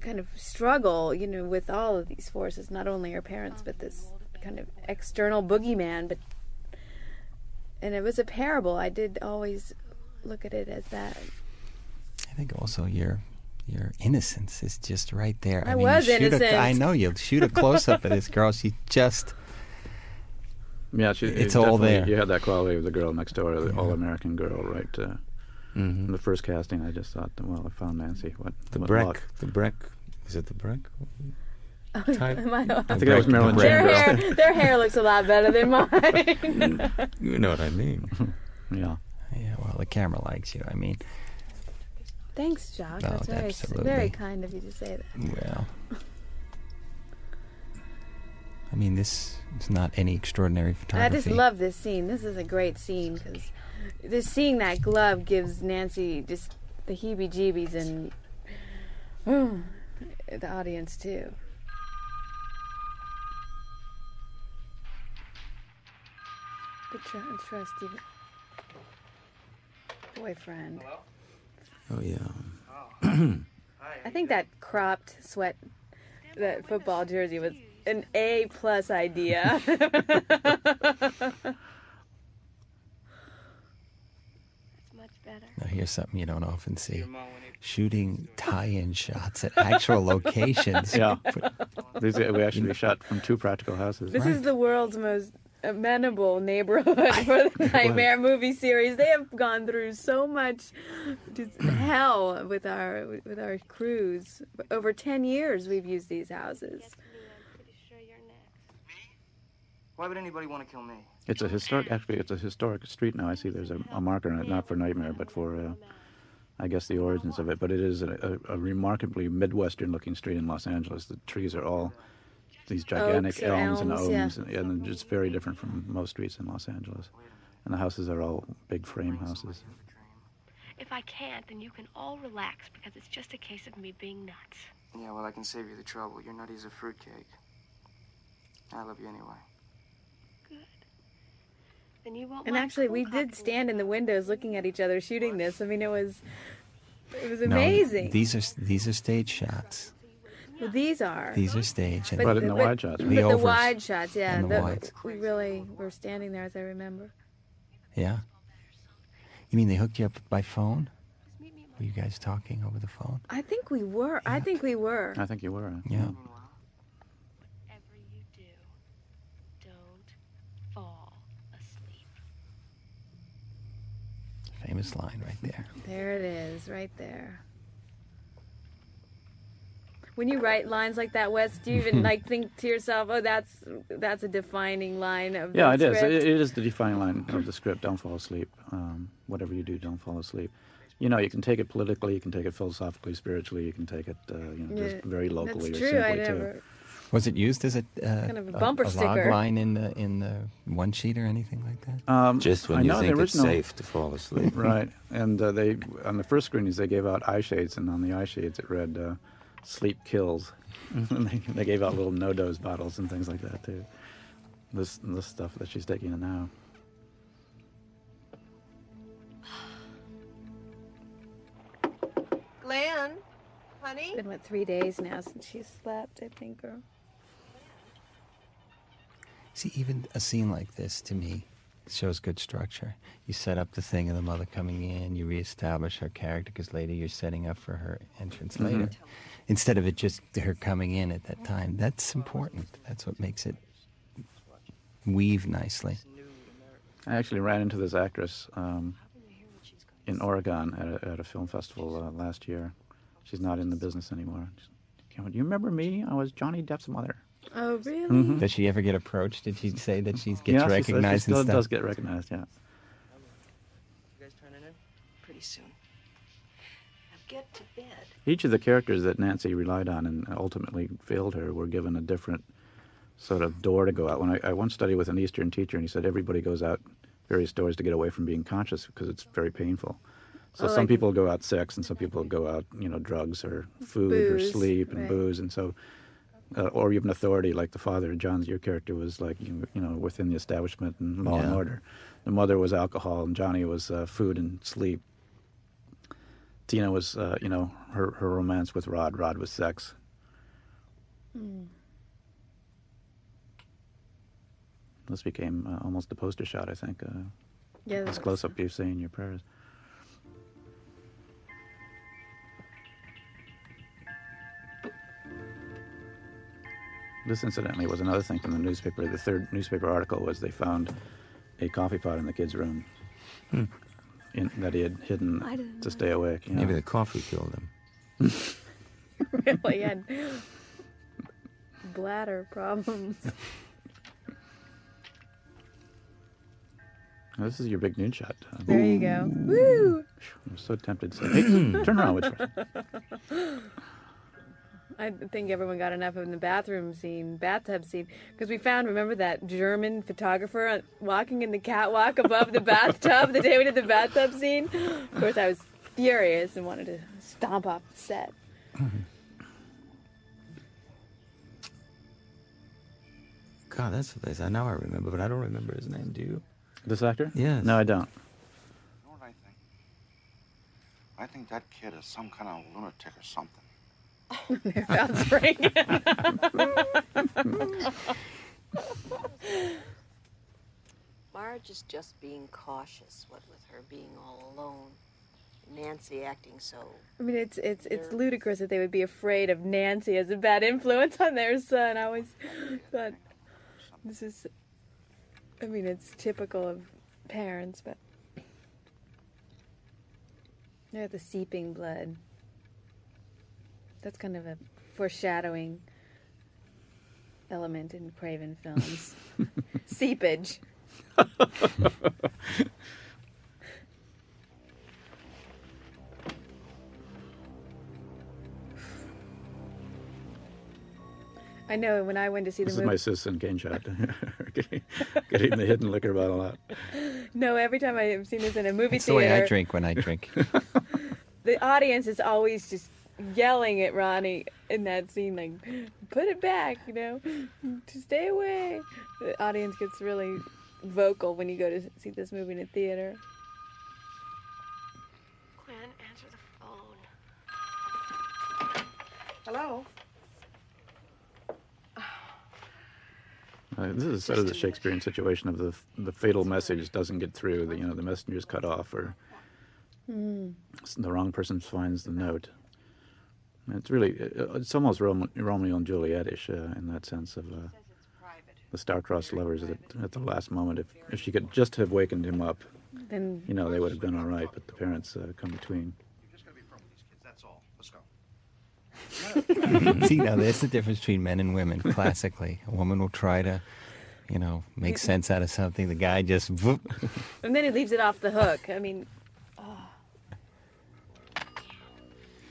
Speaker 3: kind of struggle, you know, with all of these forces, not only our parents, but this kind of external boogeyman. But and it was a parable. I did always look at it as that.
Speaker 5: I think also your your innocence is just right there.
Speaker 3: I
Speaker 5: mean,
Speaker 3: was innocent.
Speaker 5: A, I know you shoot a close up of this girl. She [laughs] just
Speaker 2: yeah, she,
Speaker 5: It's all there.
Speaker 2: You had that quality of the girl next door, the all American girl, right? Uh,
Speaker 5: Mhm.
Speaker 2: From the first casting, I just thought, well, I found Nancy. What
Speaker 4: The
Speaker 2: what
Speaker 4: Breck.
Speaker 2: luck.
Speaker 4: The Breck. Is it the Breck? Type? [laughs]
Speaker 3: My-
Speaker 2: I think that was Marilyn
Speaker 3: their hair, their hair looks a lot better than mine. [laughs]
Speaker 4: You know what I mean. [laughs]
Speaker 2: yeah.
Speaker 5: Yeah, well, the camera likes you. I mean,
Speaker 3: Thanks, Jacques.
Speaker 5: No,
Speaker 3: That's very,
Speaker 5: absolutely.
Speaker 3: very kind of you to say that.
Speaker 5: well, I mean, this is not any extraordinary photography.
Speaker 3: I just love this scene. This is a great scene because just seeing that glove gives Nancy just the heebie-jeebies and the audience too. The tr- trusty boyfriend.
Speaker 4: Oh yeah. [clears throat]
Speaker 3: I think that cropped sweat, that football jersey was an A plus idea. [laughs]
Speaker 18: much better.
Speaker 5: Now, here's something you don't often see: shooting tie-in shots at actual locations.
Speaker 2: Yeah. These we actually shot from two practical houses.
Speaker 3: This is the world's most amenable neighborhood [laughs] for the Nightmare movie series. They have gone through so much [clears throat] hell with our with our crews. Over ten years, we've used these houses.
Speaker 17: Why would anybody want to kill me?
Speaker 2: It's a historic. Actually, it's a historic street now. I see there's a, a marker on it, not for Nightmare, but for, uh, I guess, the origins of it. But it is a, a, a remarkably Midwestern-looking street in Los Angeles. The trees are all these gigantic
Speaker 3: Oaks or
Speaker 2: elms, and
Speaker 3: elms,
Speaker 2: oaks,
Speaker 3: yeah.
Speaker 2: and, and it's very different from most streets in Los Angeles. And the houses are all big frame houses.
Speaker 6: If I can't, then you can all relax because it's just a case of me being nuts.
Speaker 17: Yeah, well, I can save you the trouble. You're nutty as a fruitcake. I love you anyway.
Speaker 6: Then you won't
Speaker 3: And actually, we did stand in the windows looking at each other shooting this. I mean, it was it was amazing.
Speaker 5: No,
Speaker 3: amazing.
Speaker 5: these are these are stage shots.
Speaker 3: Well, these are.
Speaker 5: These are stage.
Speaker 3: But, but,
Speaker 5: The
Speaker 3: But the
Speaker 5: overs.
Speaker 3: wide shots, yeah.
Speaker 5: And the
Speaker 3: the- we really were standing there, as I remember.
Speaker 5: Yeah. You mean they hooked you up by phone? Were you guys talking over the phone?
Speaker 3: I think we were. I think we were.
Speaker 2: I think you were.
Speaker 5: Yeah.
Speaker 6: Whatever you do, don't fall asleep.
Speaker 5: Famous line right there.
Speaker 3: There it is, right there. When you write lines like that, Wes, do you even [laughs] like think to yourself, "Oh, that's that's a defining line of
Speaker 2: Yeah,
Speaker 3: the
Speaker 2: it is.
Speaker 3: script"?
Speaker 2: It, it is the defining line of the script. Don't fall asleep. Um, whatever you do, don't fall asleep. You know, you can take it politically, you can take it philosophically, spiritually, you can take it, uh, you know, just
Speaker 3: Yeah,
Speaker 2: very locally
Speaker 3: that's
Speaker 2: or
Speaker 3: true. I
Speaker 2: simply too.
Speaker 3: Never.
Speaker 5: Was it used as a uh,
Speaker 3: Kind of a bumper a,
Speaker 5: log
Speaker 3: sticker.
Speaker 5: line in the in the one sheet or anything like that?
Speaker 2: Um,
Speaker 4: Just when
Speaker 2: I
Speaker 4: you think it's safe to fall asleep. [laughs]
Speaker 2: right. And uh, they on the first screenings they gave out eye shades, and on the eye shades it read uh, "Sleep kills." [laughs] and they, they gave out little NoDoz bottles and things like that too. This this stuff that she's taking in now.
Speaker 13: Glen, honey?
Speaker 3: It's been what three days now since she slept, I think, or
Speaker 5: See, even a scene like this to me shows good structure. You set up the thing of the mother coming in, you reestablish her character because later you're setting up for her entrance
Speaker 2: Mhm.
Speaker 5: later. Instead of it just her coming in at that time. That's important. That's what makes it weave nicely.
Speaker 2: I actually ran into this actress um, in Oregon at a, at a film festival uh, last year. She's not in the business anymore. She Do you remember me? I was Johnny Depp's mother.
Speaker 3: Oh really?
Speaker 2: Mhm.
Speaker 5: Does she ever get approached? Did she say that she gets
Speaker 2: yeah, she says
Speaker 5: recognized
Speaker 2: she still
Speaker 5: and stuff?
Speaker 2: does get recognized. Yeah.
Speaker 17: You guys turning in?
Speaker 13: Pretty soon. Now get to bed.
Speaker 2: Each of the characters that Nancy relied on and ultimately failed her were given a different sort of door to go out. When I, I once studied with an Eastern teacher, and he said everybody goes out various doors to get away from being conscious because it's very painful. So
Speaker 3: Oh,
Speaker 2: some
Speaker 3: like-
Speaker 2: people go out sex, and some people go out, you know, drugs or food or sleep and
Speaker 3: right.
Speaker 2: booze, and so, uh, or even authority, like the father. John's your character was like you, you know within the establishment and law and order. The mother was alcohol, and Johnny was uh, food and sleep. Tina was, uh, you know, her her romance with Rod. Rod was sex.
Speaker 3: Hmm.
Speaker 2: This became uh, almost a poster shot, I think. Uh,
Speaker 3: Yeah,
Speaker 2: this close up you saying your prayers. This, incidentally, was another thing from the newspaper. The third newspaper article was they found a coffee pot in the kid's room
Speaker 4: Hmm.
Speaker 2: in, that he had hidden
Speaker 3: I didn't
Speaker 2: to stay awake. you know.
Speaker 4: Maybe the coffee killed him. [laughs]
Speaker 3: really had bladder problems.
Speaker 2: This is your big noon shot. Um,
Speaker 3: There you go. Woo!
Speaker 2: I'm so tempted to say, hey, turn around, Witchford. [laughs]
Speaker 3: I think everyone got enough of the bathroom scene, bathtub scene, because we found, remember that German photographer walking in the catwalk above the bathtub the day we did the bathtub scene? Of course, I was furious and wanted to stomp off the set. [laughs]
Speaker 4: God, that's the place. I know I remember, but I don't remember his name. Do you?
Speaker 2: This actor?
Speaker 4: Yes.
Speaker 2: No, I don't.
Speaker 19: You know what I think? I think that kid is some kind of lunatic or something.
Speaker 3: Their mouths ring.
Speaker 13: Marge is just being cautious, what with her being all alone. Nancy acting so.
Speaker 3: I mean, it's it's it's ludicrous that they would be afraid of Nancy as a bad influence on their son. I always thought this is. I mean, it's typical of parents, but they're the seeping blood. That's kind of a foreshadowing element in Craven films. [laughs] Seepage. I know when I went to see
Speaker 2: This
Speaker 3: the
Speaker 2: is my
Speaker 3: movie.
Speaker 2: sis and cane shot. getting, getting the hidden liquor bottle out.
Speaker 3: No, every time I've seen this in a movie
Speaker 5: It's the way
Speaker 3: theater,
Speaker 5: I drink when I drink. [laughs]
Speaker 3: the audience is always just yelling at Ronee in that scene, like, "Put it back," you know, to stay away. The audience gets really vocal when you go to see this movie in a theater.
Speaker 7: Quinn, answer the phone.
Speaker 11: Hello?
Speaker 2: Uh, this is sort of the Shakespearean situation of the the fatal message doesn't get through. The you know the messenger's cut off, or
Speaker 3: Hmm.
Speaker 2: the wrong person finds the note. And It's really uh, it's almost Rome, Romeo and Juliet-ish uh, in that sense of uh, the star-crossed lovers at, at the last moment. If if she could just have wakened him up,
Speaker 3: Then
Speaker 2: you know they would have been all right. But the parents uh, come between.
Speaker 19: You're just going to be in front of these kids, that's all. Let's go. [laughs]
Speaker 5: See, now there's the difference between men and women. Classically, a woman will try to, you know, make sense out of something. The guy just, whoop. [laughs]
Speaker 3: And then he leaves it off the hook. I mean,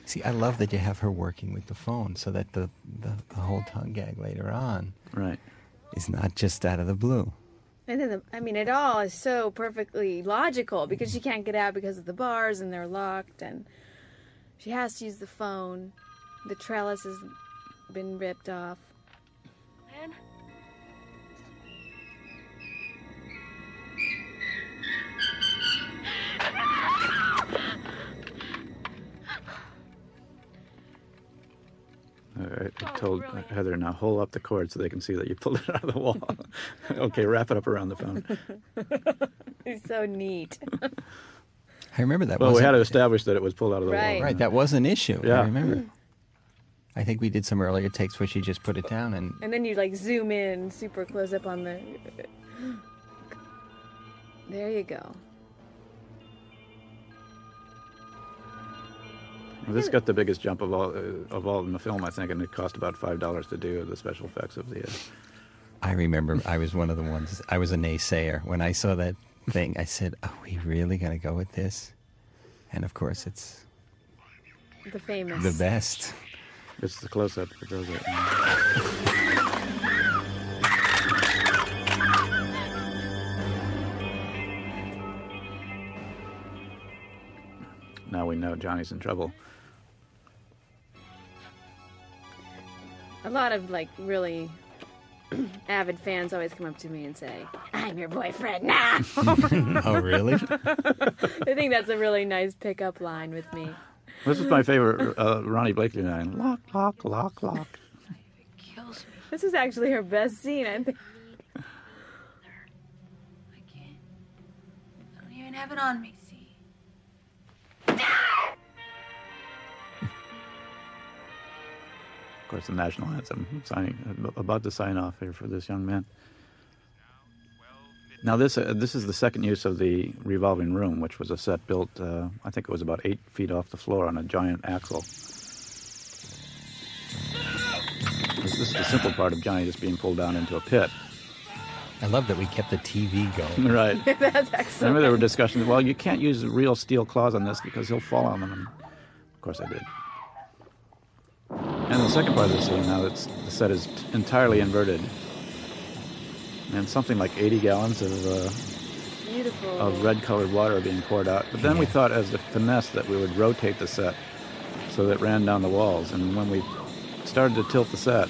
Speaker 5: see, I love that you have her working with the phone, so that the the, the whole tongue gag later on,
Speaker 2: right,
Speaker 5: is not just out of the blue.
Speaker 3: and then the, I mean, it all is so perfectly logical because she can't get out because of the bars and they're locked, and she has to use the phone. The trellis has been ripped off.
Speaker 2: I, I oh, told Heather now hold up the cord so they can see that you pulled it out of the wall. [laughs] okay, wrap it up around the phone. [laughs]
Speaker 3: He's so neat. [laughs]
Speaker 5: I remember that.
Speaker 2: well, we had to establish that it was pulled out of the
Speaker 3: Right.
Speaker 2: wall.
Speaker 5: Right, that was an issue.
Speaker 2: Yeah.
Speaker 5: I remember. Mm. I think we did some earlier takes where she just put it down and
Speaker 3: And then you like zoom in super close up on the. [gasps] There you go.
Speaker 2: Well, this got the biggest jump of all uh, of all in the film, I think, and it cost about five dollars to do the special effects of the. Uh,
Speaker 5: I remember I was one of the ones. I was a naysayer when I saw that thing. I said, "Are we really going to go with this?" And of course, it's
Speaker 3: The famous.
Speaker 5: the best.
Speaker 2: It's the close-up that does it. Now we know Johnny's in trouble.
Speaker 3: A lot of like really [clears throat] avid fans always come up to me and say, "I'm your boyfriend now." [laughs]
Speaker 5: oh, really? [laughs]
Speaker 3: I think that's a really nice pickup line with me.
Speaker 2: This is my favorite uh, Ronee Blakley line. Lock, lock, lock, lock.
Speaker 3: Kills me. This is actually her best scene, I think.
Speaker 18: I don't even have it on me,
Speaker 2: course, the national anthem. I'm signing, about to sign off here for this young man. Now, this uh, this is the second use of the revolving room, which was a set built, uh, I think it was about eight feet off the floor on a giant axle. This, this is the simple part of Johnny just being pulled down into a pit.
Speaker 5: I love that we kept the TV going. [laughs]
Speaker 2: right. [laughs]
Speaker 3: That's excellent.
Speaker 2: I
Speaker 3: excellent.
Speaker 2: remember there were discussions. Well, you can't use real steel claws on this because he'll fall on them. And of course, I did. And the second part of the scene, now it's the set is entirely inverted, and something like 80 gallons of uh, of red-colored water are being poured out. But then we thought, as the finesse, that we would rotate the set so that it ran down the walls. And when we started to tilt the set,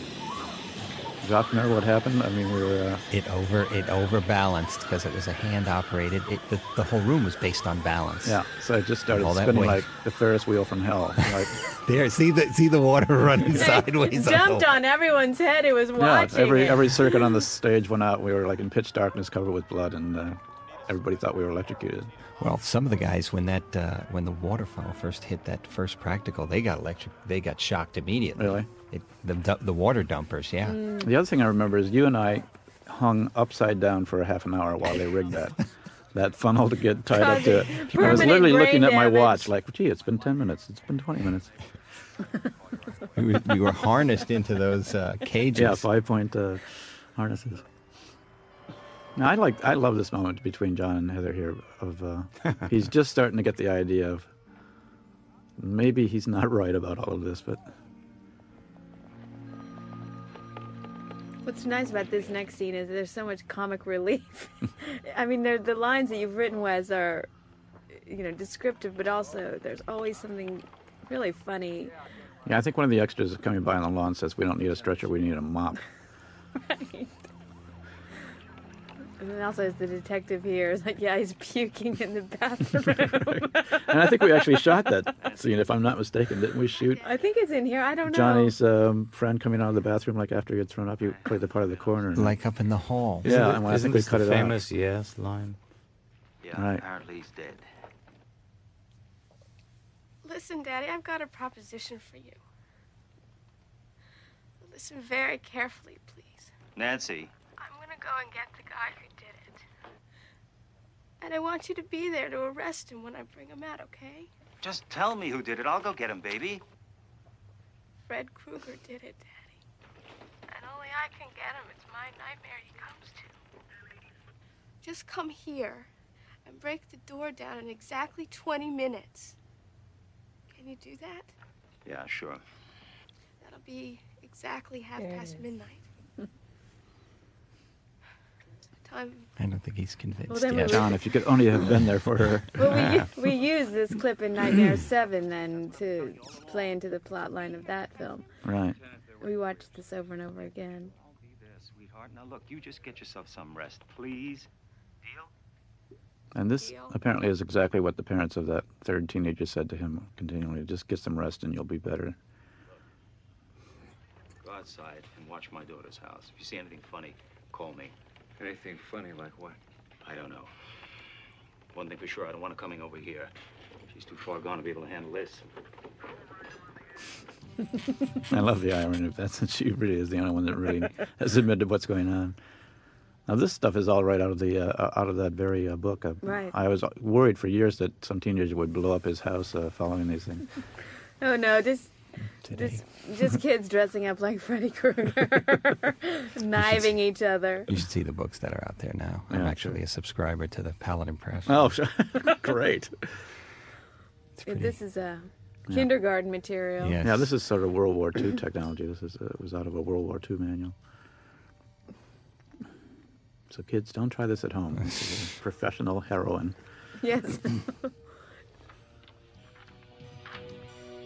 Speaker 2: Jacques, remember what happened? I mean, we were. Uh,
Speaker 5: It over it overbalanced because it was a hand operated. It, the, the whole room was based on balance.
Speaker 2: yeah, so it just started
Speaker 5: All
Speaker 2: spinning
Speaker 5: weight.
Speaker 2: like the Ferris wheel from hell. Like, [laughs]
Speaker 5: There, see the see the water [laughs] running sideways.
Speaker 3: It jumped on everyone's head It was
Speaker 2: yeah, every
Speaker 3: it.
Speaker 2: every circuit on the stage went out. We were like in pitch darkness, covered with blood, and uh, everybody thought we were electrocuted.
Speaker 5: Well, some of the guys when that uh, when the water funnel first hit that first practical, they got electric. They got shocked immediately.
Speaker 2: Really?
Speaker 5: It, the the water dumpers, yeah.
Speaker 2: The other thing I remember is you and I hung upside down for a half an hour while they rigged that [laughs] that funnel to get tied up to it. I was literally
Speaker 3: brain
Speaker 2: looking at my
Speaker 3: damage.
Speaker 2: watch, like, gee, it's been ten minutes. It's been twenty minutes. [laughs]
Speaker 5: we, were, we were harnessed into those uh, cages.
Speaker 2: Yeah, five point uh, harnesses. Now, I like I love this moment between John and Heather here. Of uh, [laughs] he's just starting to get the idea of maybe he's not right about all of this, but
Speaker 3: What's nice about this next scene is there's so much comic relief. [laughs] I mean, the lines that you've written, Wes, are, you know, descriptive, but also there's always something really funny.
Speaker 2: yeah, I think one of the extras is coming by on the lawn says we don't need a stretcher, we need a mop. [laughs]
Speaker 3: Right. And then also, as the detective here is like, yeah, he's puking in the bathroom. [laughs]
Speaker 2: And I think we actually shot that scene, if I'm not mistaken. Didn't we shoot
Speaker 3: I think it's in here. I don't know.
Speaker 2: Johnny's um, friend coming out of the bathroom like after he had thrown up? You played the part of the coroner.
Speaker 5: Like up in the hall.
Speaker 2: Yeah,
Speaker 4: Isn't it-
Speaker 2: I think we cut it out.
Speaker 4: famous yes line.
Speaker 14: Yeah,
Speaker 2: Right.
Speaker 14: apparently he's dead.
Speaker 7: Listen, Daddy, I've got a proposition for you. Listen very carefully, please.
Speaker 10: Nancy,
Speaker 7: I'm gonna go and get the guy who did it. And I want you to be there to arrest him when I bring him out, okay?
Speaker 10: just tell me who did it. I'll go get him, baby.
Speaker 7: Fred Krueger did it, Daddy. And only I can get him. It's my nightmare he comes to. Just come here and break the door down in exactly 20 minutes. Can you do that?
Speaker 10: Yeah, sure.
Speaker 7: That'll be exactly half
Speaker 3: There
Speaker 7: past
Speaker 3: is.
Speaker 7: midnight. Time.
Speaker 5: I don't think he's convinced
Speaker 3: Well,
Speaker 5: yet.
Speaker 3: we-
Speaker 2: John, if you could only have been there for her. [laughs]
Speaker 3: Well, we, u- we use this clip in Nightmare 7 then to play into the plot line of that film.
Speaker 2: Right.
Speaker 3: We watched this over and over again.
Speaker 10: There, sweetheart. Now look, you just get yourself some rest, please. Deal?
Speaker 2: And this apparently is exactly what the parents of that third teenager said to him continually. Just get some rest and you'll be better.
Speaker 10: Go outside and watch my daughter's house. If you see anything funny, call me.
Speaker 20: Anything funny like what?
Speaker 10: I don't know. One thing for sure, I don't want her coming over here. She's too far gone to be able to handle this. [laughs]
Speaker 2: I love the irony of that [laughs] since she really is the only one that really [laughs] has admitted what's going on. Now this stuff is all right out of the uh, out of that very uh, book. Uh,
Speaker 3: Right.
Speaker 2: I was worried for years that some teenager would blow up his house uh, following these things.
Speaker 3: Oh no, just just just kids dressing up like Freddy Krueger, [laughs] kniving each other.
Speaker 5: You should see the books that are out there now. I'm actually a subscriber to the Paladin Press.
Speaker 2: Oh, sure. [laughs] great.
Speaker 3: Yeah, This is a kindergarten material.
Speaker 2: Yeah, this is sort of World War II technology. This is uh, it was out of a World War II manual. So kids, don't try this at home. This is a [laughs] professional heroin.
Speaker 3: Yes.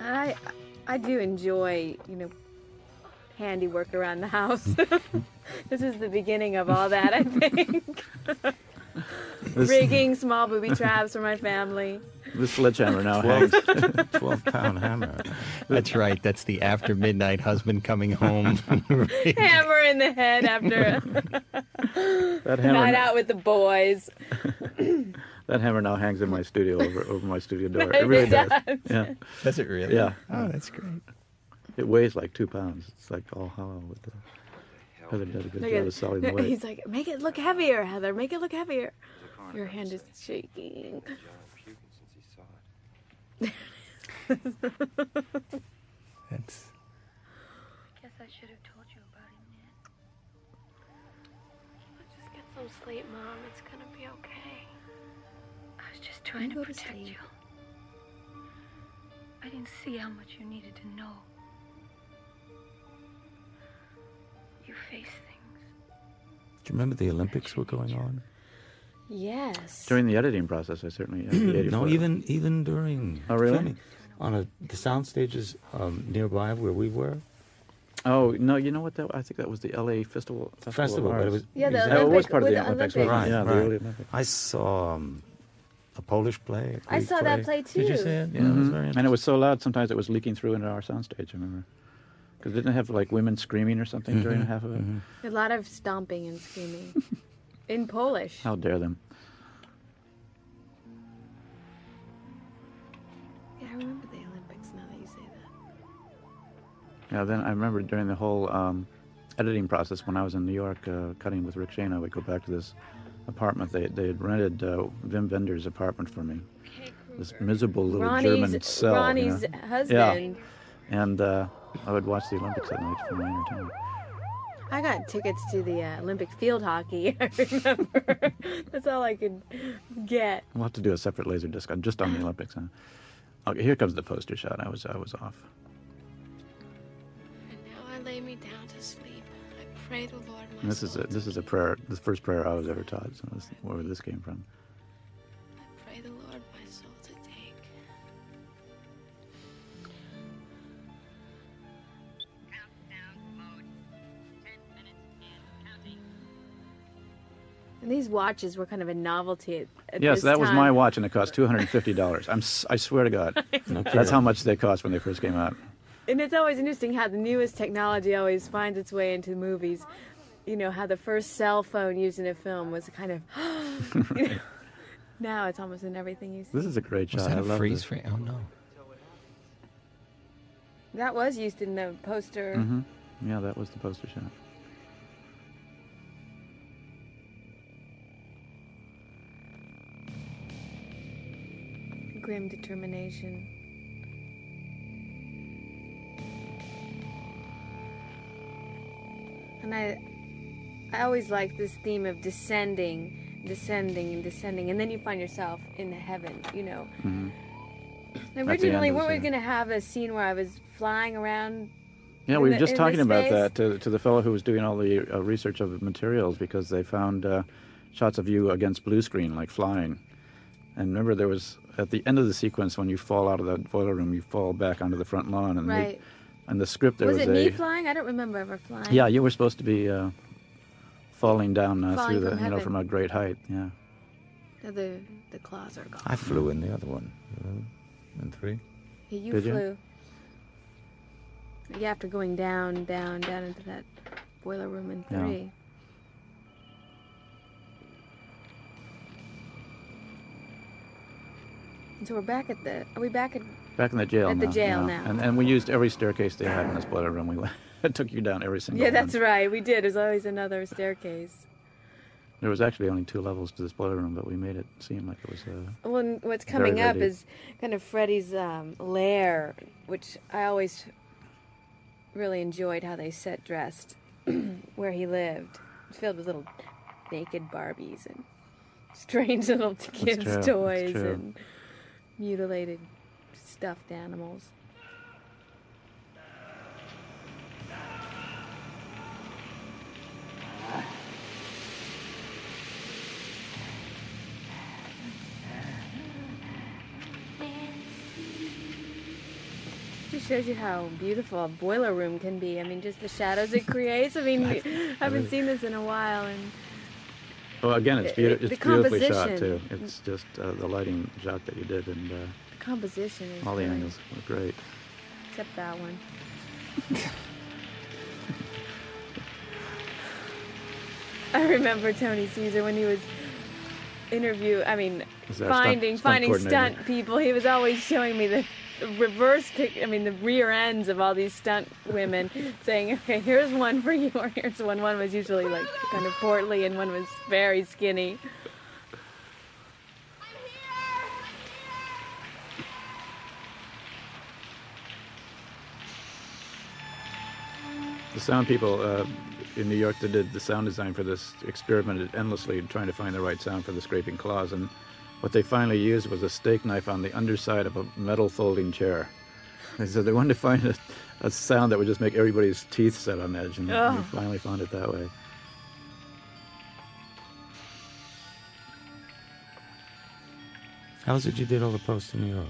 Speaker 3: I I do enjoy, you know, handiwork around the house. [laughs] this is the beginning of all that, I think. [laughs]
Speaker 2: This-
Speaker 3: Rigging small booby traps for my family.
Speaker 2: This sledgehammer now
Speaker 5: Twelve-
Speaker 2: hangs. [laughs]
Speaker 5: 12 pound hammer. That's right. That's the after midnight husband coming home.
Speaker 3: Hammer in the head after
Speaker 2: That
Speaker 3: a
Speaker 2: hammer-
Speaker 3: night out with the boys.
Speaker 2: That hammer now hangs in my studio over over my studio door. It really does.
Speaker 3: does.
Speaker 2: Yeah.
Speaker 5: Does it really?
Speaker 2: Yeah.
Speaker 5: Oh, that's great.
Speaker 2: It weighs like two pounds. It's like all hollow with the. Heather did a good job of selling the [laughs] weight.
Speaker 3: He's like, make it look heavier, Heather. Make it look heavier. Your hand is shaking.
Speaker 5: That's
Speaker 7: Guess I should have told you about him, Ned. Just get some sleep, Mom. Trying to protect you. I didn't see how much you needed to know. You face things.
Speaker 4: Do you remember the Olympics were going on?
Speaker 3: Yes.
Speaker 2: During the editing process, I certainly. Uh,
Speaker 4: no, even even during.
Speaker 2: Oh, really?
Speaker 4: filming. On a, the sound stages um, nearby where we were.
Speaker 2: Oh no! You know what? That I think that was the L.A. Festival. Festival,
Speaker 4: Festival, but it was
Speaker 3: Yeah, the
Speaker 2: Oh, it was part of the
Speaker 3: the
Speaker 2: Olympics.
Speaker 3: Olympics.
Speaker 4: Right,
Speaker 2: Yeah,
Speaker 4: right.
Speaker 2: the Olympics.
Speaker 4: I saw um, a Polish play. a
Speaker 3: I
Speaker 4: Greek
Speaker 3: saw that play too.
Speaker 4: Did you see it? Yeah, it was
Speaker 2: Mhm.
Speaker 4: very
Speaker 2: And it was so loud sometimes it was leaking through into our soundstage. I remember because didn't it have like women screaming or something during
Speaker 4: Mhm,
Speaker 2: half of it?
Speaker 3: A lot of stomping and screaming. [laughs] In Polish.
Speaker 2: How dare them!
Speaker 3: Yeah, I remember the Olympics now that you say that.
Speaker 2: Yeah. Then I remember during the whole um, editing process when I was in New York uh, cutting with Rick Shaine, I would go back to this apartment. They they had rented uh, Wim Wenders' apartment for me. This miserable little
Speaker 3: Ronee's-
Speaker 2: German cell. you
Speaker 3: Ronee's
Speaker 2: know?
Speaker 3: husband.
Speaker 2: Yeah. And uh, I would watch the Olympics at night for my entertainment.
Speaker 3: I got tickets to the uh, Olympic field hockey. [laughs] I remember. That's all I could get.
Speaker 2: We'll have to do a separate laser disc on just on the Olympics. Huh? Okay, here comes the poster shot. I was I was off.
Speaker 7: And now I lay me down to sleep. I pray the Lord my
Speaker 2: And this is a this is a prayer. The first prayer I was ever taught. So this, where this came from.
Speaker 7: I pray the Lord my soul to take.
Speaker 3: And these watches were kind of a novelty at, at
Speaker 2: Yes,
Speaker 3: this
Speaker 2: that was my watch, and it cost two hundred and fifty dollars. I'm s- I swear to God, [laughs] that's how much they cost when they first came out.
Speaker 3: And it's always interesting how the newest technology always finds its way into movies. You know, how the first cell phone used in a film was kind of. [gasps] you know, [laughs] now it's almost in everything you see.
Speaker 2: This is a great shot.
Speaker 5: Was that
Speaker 2: I
Speaker 5: a
Speaker 2: love
Speaker 5: freeze
Speaker 2: this.
Speaker 5: frame? Oh no.
Speaker 3: That was used in the poster.
Speaker 2: hmm Yeah, that was the poster shot.
Speaker 3: Grim determination. And I, I always like this theme of descending, descending, and descending, and then you find yourself in heaven. You know.
Speaker 2: hmm
Speaker 3: Originally, weren't we going to have a scene where I was flying around?
Speaker 2: Yeah, we
Speaker 3: the-
Speaker 2: were just talking about that to, to the fellow who was doing all the uh, research of the materials because they found uh, shots of you against blue screen, like flying. And remember, there was at the end of the sequence when you fall out of that boiler room, you fall back onto the front lawn, and
Speaker 3: Right.
Speaker 2: The, and the script there
Speaker 3: was
Speaker 2: was,
Speaker 3: it
Speaker 2: a
Speaker 3: me flying? I don't remember ever flying.
Speaker 2: yeah, you were supposed to be uh, falling down uh,
Speaker 3: Falling
Speaker 2: through the
Speaker 3: from
Speaker 2: you know from a great height. Yeah,
Speaker 3: The the, the claws are gone.
Speaker 4: I flew in the other one. you know, In three.
Speaker 3: Yeah, you
Speaker 2: Did you?
Speaker 3: flew. Yeah, after going down, down, down into that boiler room in
Speaker 2: Yeah.
Speaker 3: three. And so we're back at the. Are we back at?
Speaker 2: Back in the jail
Speaker 3: At
Speaker 2: now.
Speaker 3: the jail
Speaker 2: yeah.
Speaker 3: now.
Speaker 2: And and we used every staircase they had in this boiler room. We went, [laughs] took you down every single.
Speaker 3: Yeah,
Speaker 2: one.
Speaker 3: that's right. We did. There's always another staircase.
Speaker 2: There was actually only two levels to this boiler room, but we made it seem like it was. Uh,
Speaker 3: Well, what's coming
Speaker 2: very
Speaker 3: up
Speaker 2: deep.
Speaker 3: is kind of Freddy's um, lair, which I always really enjoyed how they set dressed [clears throat] where he lived. Filled with little naked Barbies and [laughs] strange little kids' toys and mutilated stuffed animals. Just shows you how beautiful a boiler room can be. I mean, just the shadows it creates. I mean, I [laughs] haven't
Speaker 2: really-
Speaker 3: seen this in a while, and
Speaker 2: well, again, it's,
Speaker 3: it-
Speaker 2: it's beautifully shot too. It's just uh, the lighting shot that you did, and uh,
Speaker 3: composition is
Speaker 2: all the
Speaker 3: really-
Speaker 2: angles were great.
Speaker 3: except that one. [laughs] I remember Tony Cecere when he was interview. I mean,
Speaker 2: a stunt-
Speaker 3: finding
Speaker 2: stunt
Speaker 3: finding stunt people. He was always showing me the reverse pic. I mean, the rear ends of all these stunt women, [laughs] saying, "Okay, here's one for you," or here's one. One was usually like kind of portly, and one was very skinny.
Speaker 2: The sound people uh, in New York that did the sound design for this experimented endlessly trying to find the right sound for the scraping claws, and what they finally used was a steak knife on the underside of a metal folding chair. [laughs] They said they wanted to find a, a sound that would just make everybody's teeth set on edge, and
Speaker 3: Oh.
Speaker 2: they finally found it that way.
Speaker 4: How was it you did all the posts in New York?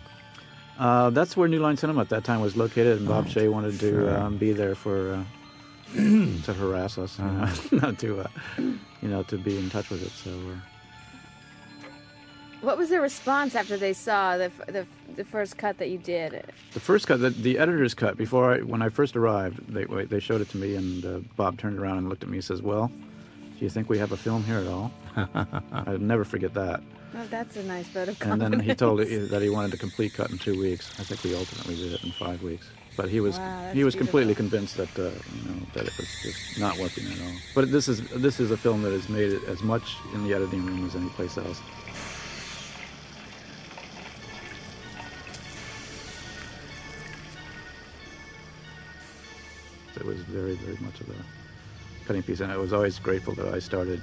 Speaker 2: Uh, that's where New Line Cinema at that time was located, and Bob
Speaker 4: Oh,
Speaker 2: Shaye wanted to
Speaker 4: sure.
Speaker 2: um, be there for uh, [clears throat] to harass us, you know, [laughs] not to, uh, you know, to be in touch with it. So we're.
Speaker 3: What was their response after they saw the the, the first cut that you did?
Speaker 2: The first cut, the, the editor's cut, before I, when I first arrived, they they showed it to me, and uh, Bob turned around and looked at me and says, "Well, do you think we have a film here at all?" [laughs] I'd never forget that.
Speaker 3: Oh, that's a nice vote of
Speaker 2: And then he told it [laughs] that he wanted a complete cut in two weeks. I think we ultimately did it in five weeks. But he was
Speaker 3: Wow,
Speaker 2: he was
Speaker 3: beautiful.
Speaker 2: completely convinced that uh, you know that it was just not working at all. But this is this is a film that has made it as much in the editing room as any place else. It was very, very much of a cutting piece. And I was always grateful that I started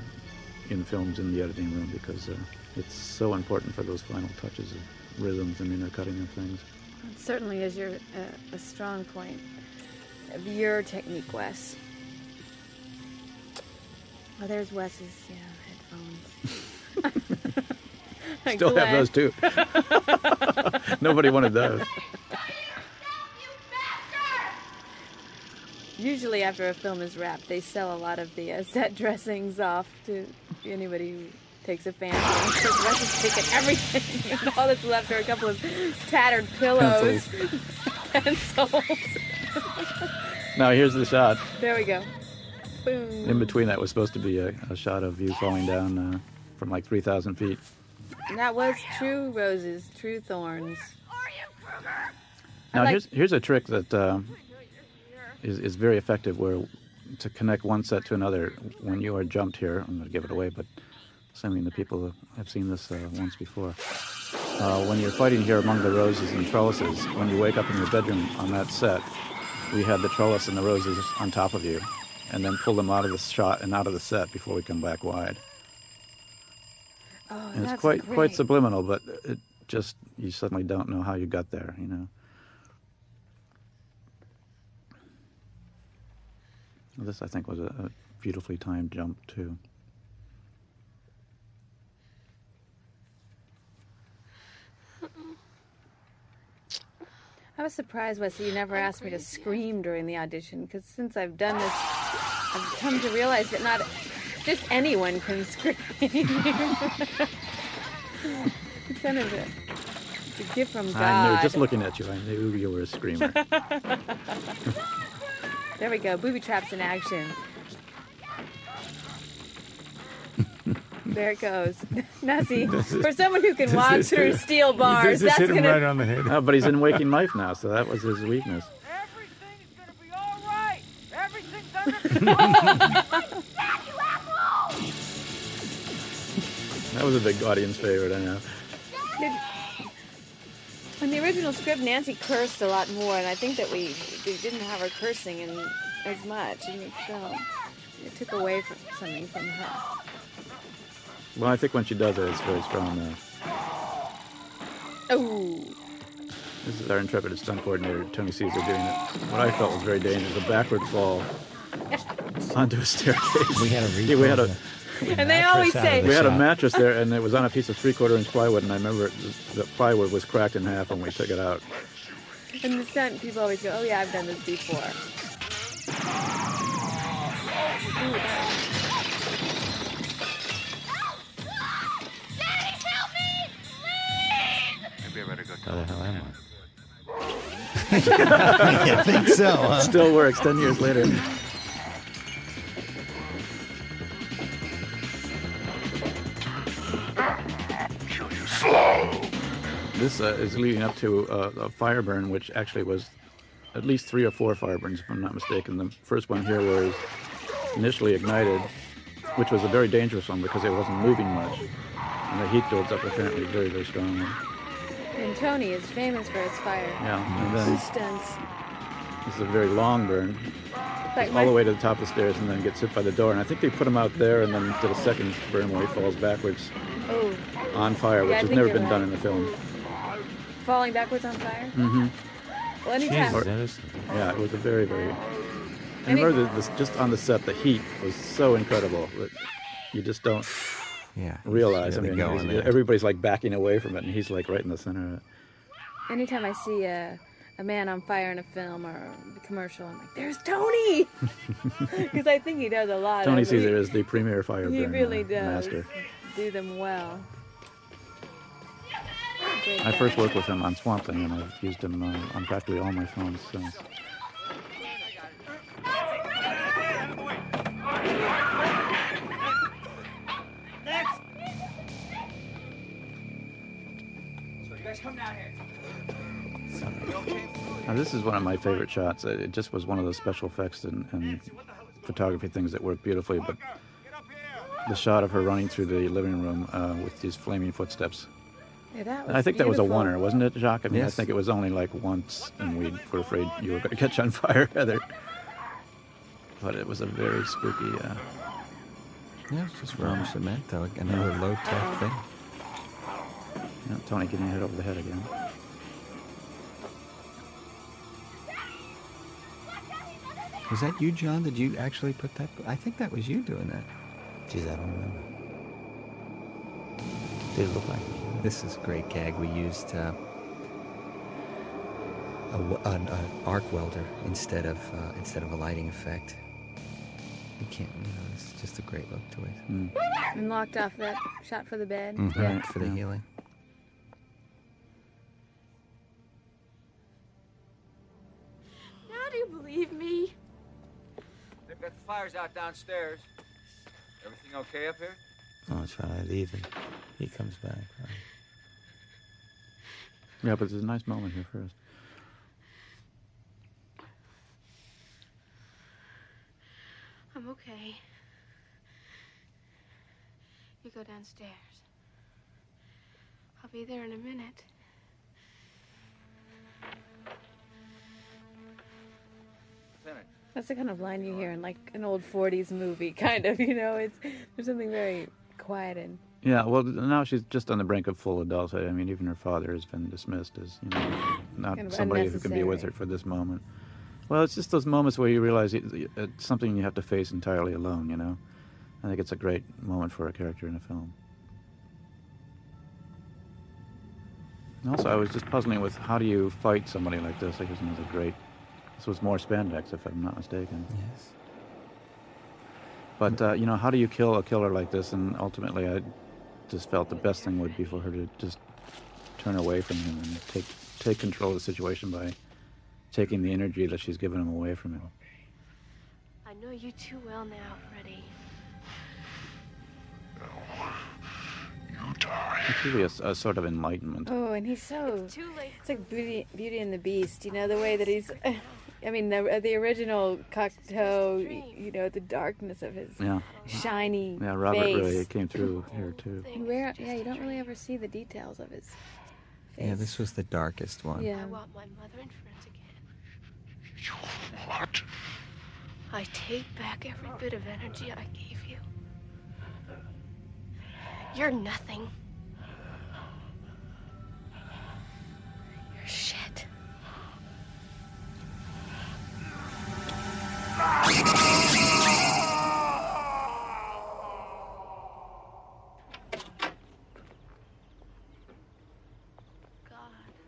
Speaker 2: in films in the editing room because uh, it's so important for those final touches of rhythms and intercutting of things.
Speaker 3: Certainly is your uh, a strong point of your technique, Wes. Oh, there's Wes's yeah, headphones. [laughs]
Speaker 2: Still have those too. [laughs] Nobody wanted those.
Speaker 3: Usually, after a film is wrapped, they sell a lot of the uh, set dressings off to anybody who takes a fancy. Course, is taking everything. [laughs] and all that's left are a couple of tattered pillows, [laughs] pencils.
Speaker 2: Now here's the shot.
Speaker 3: there we go. Boom.
Speaker 2: In between that was supposed to be a, a shot of you falling down uh, from like 3,000 feet.
Speaker 3: And that was true roses, true thorns.
Speaker 2: Now
Speaker 3: like-
Speaker 2: here's here's a trick that uh, is is very effective where to connect one set to another when you are jumped here. I'm going to give it away, but assuming the people have seen this uh, once before. Uh, when you're fighting here among the roses and trellises, when you wake up in your bedroom on that set, we had the trellis and the roses on top of you, and then pull them out of the shot and out of the set before we come back wide.
Speaker 3: Oh,
Speaker 2: And
Speaker 3: that's
Speaker 2: it's quite
Speaker 3: great.
Speaker 2: quite subliminal, but it just you suddenly don't know how you got there, you know. This I think was a, a beautifully timed jump too.
Speaker 3: I was surprised, Wesley, you never asked me to scream during the audition, because since I've done this, I've come to realize that not just anyone can [laughs] scream. it's kind of a, it's a gift from God.
Speaker 2: I knew just looking at you, I knew you were a screamer. [laughs]
Speaker 3: there we go, booby traps in action. There it goes. [laughs] Now see,
Speaker 2: This is-
Speaker 3: for someone who can walk through steel bars, that's
Speaker 2: hit him
Speaker 3: gonna.
Speaker 2: right on the head. Oh, but he's in Waking Life now, so that was his weakness. That was a big audience favorite, I know.
Speaker 3: In the original script, Nancy cursed a lot more, and I think that we, we didn't have her cursing in as much in the film. It took away from something from her.
Speaker 2: Well, I think when she does it, it's very strong. Though.
Speaker 3: Oh,
Speaker 2: This is our intrepid stunt coordinator, Tony Cecere, doing it. What I felt was very dangerous, a backward fall [laughs] onto a staircase.
Speaker 5: We had a [laughs]
Speaker 2: Yeah, we had a,
Speaker 3: and they always say,
Speaker 2: we had a mattress there, and it was on a piece of [laughs] three-quarter inch plywood, and I remember the, the plywood was cracked in half when we took it out.
Speaker 3: and the stunt people always go, "Oh yeah, I've done this before." Ooh,
Speaker 4: How the hell am [laughs]
Speaker 5: I think so, huh?
Speaker 2: Still works 10 years later.
Speaker 9: Slow.
Speaker 2: This uh, is leading up to uh, a fire burn, which actually was at least three or four fire burns, if I'm not mistaken. The first one here was initially ignited, which was a very dangerous one because it wasn't moving much. And the heat builds up apparently very, very strongly.
Speaker 3: And Tony is famous for his fire
Speaker 2: Yeah, and then
Speaker 3: stunts.
Speaker 2: this is a very long burn,
Speaker 3: Like
Speaker 2: all the way to the top of the stairs, and then gets hit by the door. And I think they put him out there, and then did a second burn where he falls backwards
Speaker 3: Oh,
Speaker 2: on fire, which
Speaker 3: I
Speaker 2: has never
Speaker 3: you're
Speaker 2: been done in the film.
Speaker 3: falling backwards on fire.
Speaker 2: Mm-hmm.
Speaker 3: Well, anytime.
Speaker 2: Or- yeah, it was a very, very. I remember that this, just on the set, the heat was so incredible that you just don't
Speaker 5: yeah,
Speaker 2: realize. I mean,
Speaker 5: going there.
Speaker 2: everybody's like backing away from it, and he's like right in the center of it.
Speaker 3: Anytime I see a, a man on fire in a film or a commercial, I'm like, "There's Tony," [laughs] [laughs] because I think he does a lot.
Speaker 2: Tony
Speaker 3: of
Speaker 2: Cecere is the premier fire
Speaker 3: He really does
Speaker 2: master.
Speaker 3: do them well.
Speaker 2: I first worked with him on Swamp Thing, and I've used him uh, on practically all my films since.
Speaker 17: Guys come down here.
Speaker 2: Now, this is one of my favorite shots. It it just was one of those special effects and, and photography things that work beautifully. But the shot of her running through the living room uh, with these flaming footsteps.
Speaker 3: Yeah, that
Speaker 2: And I think that was a
Speaker 3: beautiful.
Speaker 2: oneer, wasn't it, Jacques? I mean, I think it was only like once, and we were afraid you were going to catch on fire, [laughs] Heather. but it was a very spooky. Uh,
Speaker 5: Yeah, it's just rubber cement, though. Another low tech thing.
Speaker 2: Yeah, Tony getting hit over the head again.
Speaker 5: Was that you, John? Did you actually put that? I think that was you doing that.
Speaker 4: Geez, I don't remember. Did it look like it?
Speaker 5: This is a great gag. We used uh, a, w- an, an arc welder instead of uh, instead of a lighting effect. You can't. You know, it's just a great look to it.
Speaker 2: Mm.
Speaker 3: And locked off that shot for the bed.
Speaker 5: Yeah, for the healing.
Speaker 7: Now do you believe me?
Speaker 8: They've got the fires out downstairs. Everything okay up here?
Speaker 4: Oh, that's right. I leave him. he comes back. Right?
Speaker 2: Yeah, but there's a nice moment here first.
Speaker 7: I'm okay. You go downstairs. I'll be there in a minute.
Speaker 3: That's the kind of line you hear in like an old 40s movie, [laughs] kind of, you know? It's There's something very quiet and.
Speaker 2: Yeah, well, now she's just on the brink of full adulthood. I mean, even her father has been dismissed as, you know, not
Speaker 3: Kind of
Speaker 2: somebody who can be with her for this moment. Well, it's just those moments where you realize it's something you have to face entirely alone, you know? I think it's a great moment for a character in a film. And also, I was just puzzling with how do you fight somebody like this? I guess another great. This was more spandex, if I'm not mistaken.
Speaker 5: Yes.
Speaker 2: But uh, you know, how do you kill a killer like this? And ultimately, I just felt the best thing would be for her to just turn away from him and take take control of the situation by taking the energy that she's given him away from him.
Speaker 7: I know you too well now, Freddy.
Speaker 2: It's really a, s- a sort of enlightenment.
Speaker 3: Oh, and he's so.
Speaker 7: It's too late.
Speaker 3: It's like Beauty, Beauty and the Beast, you know, the way that he's. I mean, the uh, the original Cocteau, you know, the darkness of his
Speaker 2: Yeah.
Speaker 3: shiny
Speaker 2: Yeah, Robert
Speaker 3: face.
Speaker 2: really came through here too.
Speaker 3: You rare- yeah, you don't really ever see the details of his face.
Speaker 5: Yeah, this was the darkest one.
Speaker 3: Yeah.
Speaker 7: I want my mother and friends again.
Speaker 19: What?
Speaker 7: I take back every bit of energy I gave you. You're nothing. You're shit.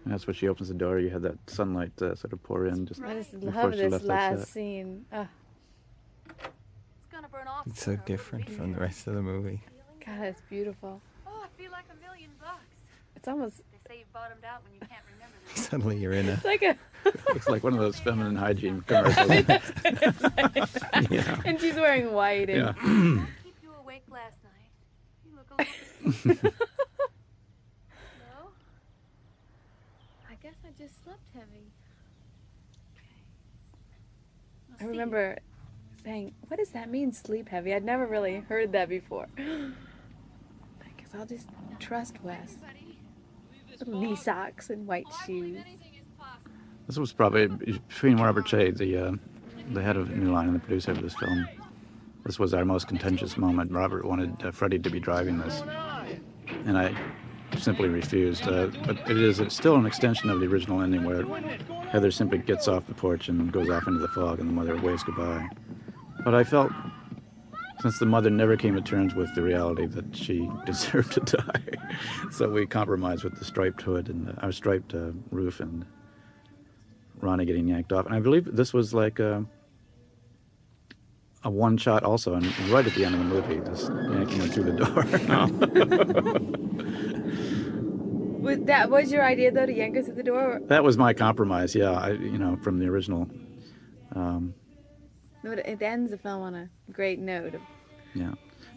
Speaker 2: That's when she opens the door. You had that sunlight uh, sort of pour in just
Speaker 3: I just
Speaker 2: before
Speaker 3: love
Speaker 2: she
Speaker 3: this
Speaker 2: left that
Speaker 3: last
Speaker 2: set.
Speaker 3: scene. Oh,
Speaker 5: It's so different from the rest of the movie.
Speaker 3: God, it's beautiful.
Speaker 18: Oh, I feel like a million bucks.
Speaker 3: It's almost.
Speaker 18: They say you bottomed out when you can't remember. [laughs]
Speaker 5: Suddenly you're in a.
Speaker 3: It's like a. [laughs]
Speaker 2: Looks like one of those feminine hygiene [laughs] commercials. yeah.
Speaker 3: And she's wearing white. And
Speaker 2: Yeah.
Speaker 18: keep you awake last night. You look a little.
Speaker 3: no. I guess I just slept heavy. I remember saying, "What does that mean, sleep heavy?" I'd never really heard that before. I guess I'll just trust Wes. Little knee socks and white shoes.
Speaker 2: This was probably between Robert Shaye, the uh, the head of New Line and the producer of this film. This was our most contentious moment. Robert wanted uh, Freddy to be driving this, and I simply refused. Uh, but it is still an extension of the original ending where Heather simply gets off the porch and goes off into the fog, and the mother waves goodbye. But I felt, since the mother never came to terms with the reality that she [laughs] deserved to die, [laughs] so we compromised with the striped hood and uh, our striped uh, roof and Ronee getting yanked off. And I believe this was like a, a one shot also, and right at the end of the movie, just yanking her through the door. [laughs]
Speaker 3: Was that was your idea though to yank her through the door?
Speaker 2: that was my compromise, yeah, I, you know, from the original. Um,
Speaker 3: it ends the film on a great note. Of,
Speaker 2: Yeah.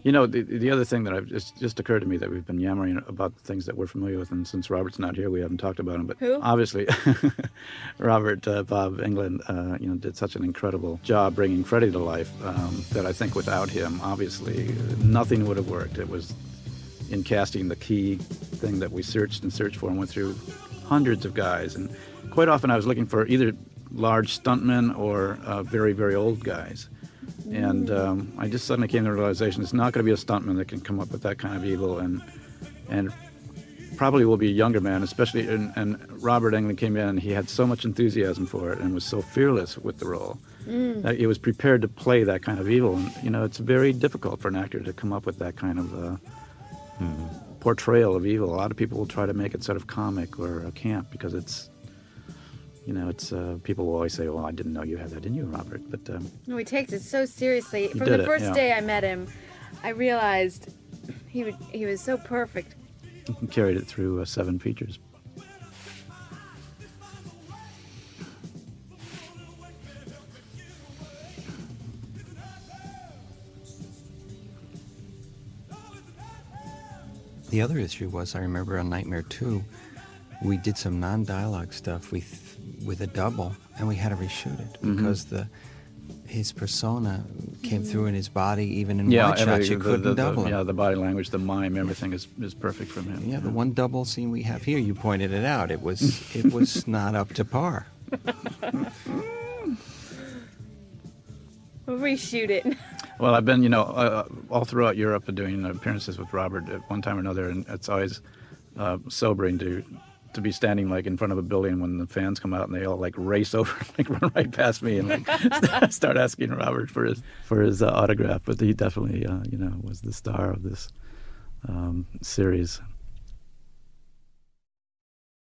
Speaker 2: You know, the, the other thing that I've just, just occurred to me that we've been yammering about the things that we're familiar with, and since Robert's not here, we haven't talked about him. But
Speaker 3: Who?
Speaker 2: obviously, [laughs] Robert uh, Bob Englund, uh, you know, did such an incredible job bringing Freddy to life um, that I think without him, obviously, nothing would have worked. It was in casting the key thing that we searched and searched for and went through hundreds of guys, and quite often I was looking for either large stuntmen or uh, very very old guys. And um, I just suddenly came to the realization it's not going to be a stuntman that can come up with that kind of evil, and and probably will be a younger man, especially. And, and Robert Englund came in, and he had so much enthusiasm for it, and was so fearless with the role
Speaker 3: Mm.
Speaker 2: that he was prepared to play that kind of evil. And you know, it's very difficult for an actor to come up with that kind of. Uh, portrayal of evil. A lot of people will try to make it sort of comic or a camp because it's, you know, it's uh, people will always say, "Well, I didn't know you had that in you, Robert." But um,
Speaker 3: No, he takes it so seriously. From
Speaker 2: did
Speaker 3: the
Speaker 2: it,
Speaker 3: first
Speaker 2: yeah.
Speaker 3: day I met him, I realized he would, he was so perfect.
Speaker 2: he carried it through uh, seven features.
Speaker 5: The other issue was I remember on Nightmare 2, we did some non-dialogue stuff with with a double, and we had to reshoot it
Speaker 2: Mhm.
Speaker 5: because the his persona came through in his body, even in
Speaker 2: yeah,
Speaker 5: wide shots. You
Speaker 2: the-
Speaker 5: couldn't
Speaker 2: the- the-
Speaker 5: double it.
Speaker 2: Yeah, the body language, the mime, everything is, is perfect from him.
Speaker 5: Yeah, the one double scene we have here, you pointed it out. It was [laughs] it was not up to par.
Speaker 3: We'll [laughs] reshoot it.
Speaker 2: Well, I've been, you know, uh, all throughout Europe doing appearances with Robert at one time or another, and it's always uh, sobering to to be standing like in front of a building when the fans come out and they all like race [laughs] over, like run right past me and like [laughs] [laughs] start asking Robert for his for his uh, autograph. But he definitely, uh, you know, was the star of this um, series.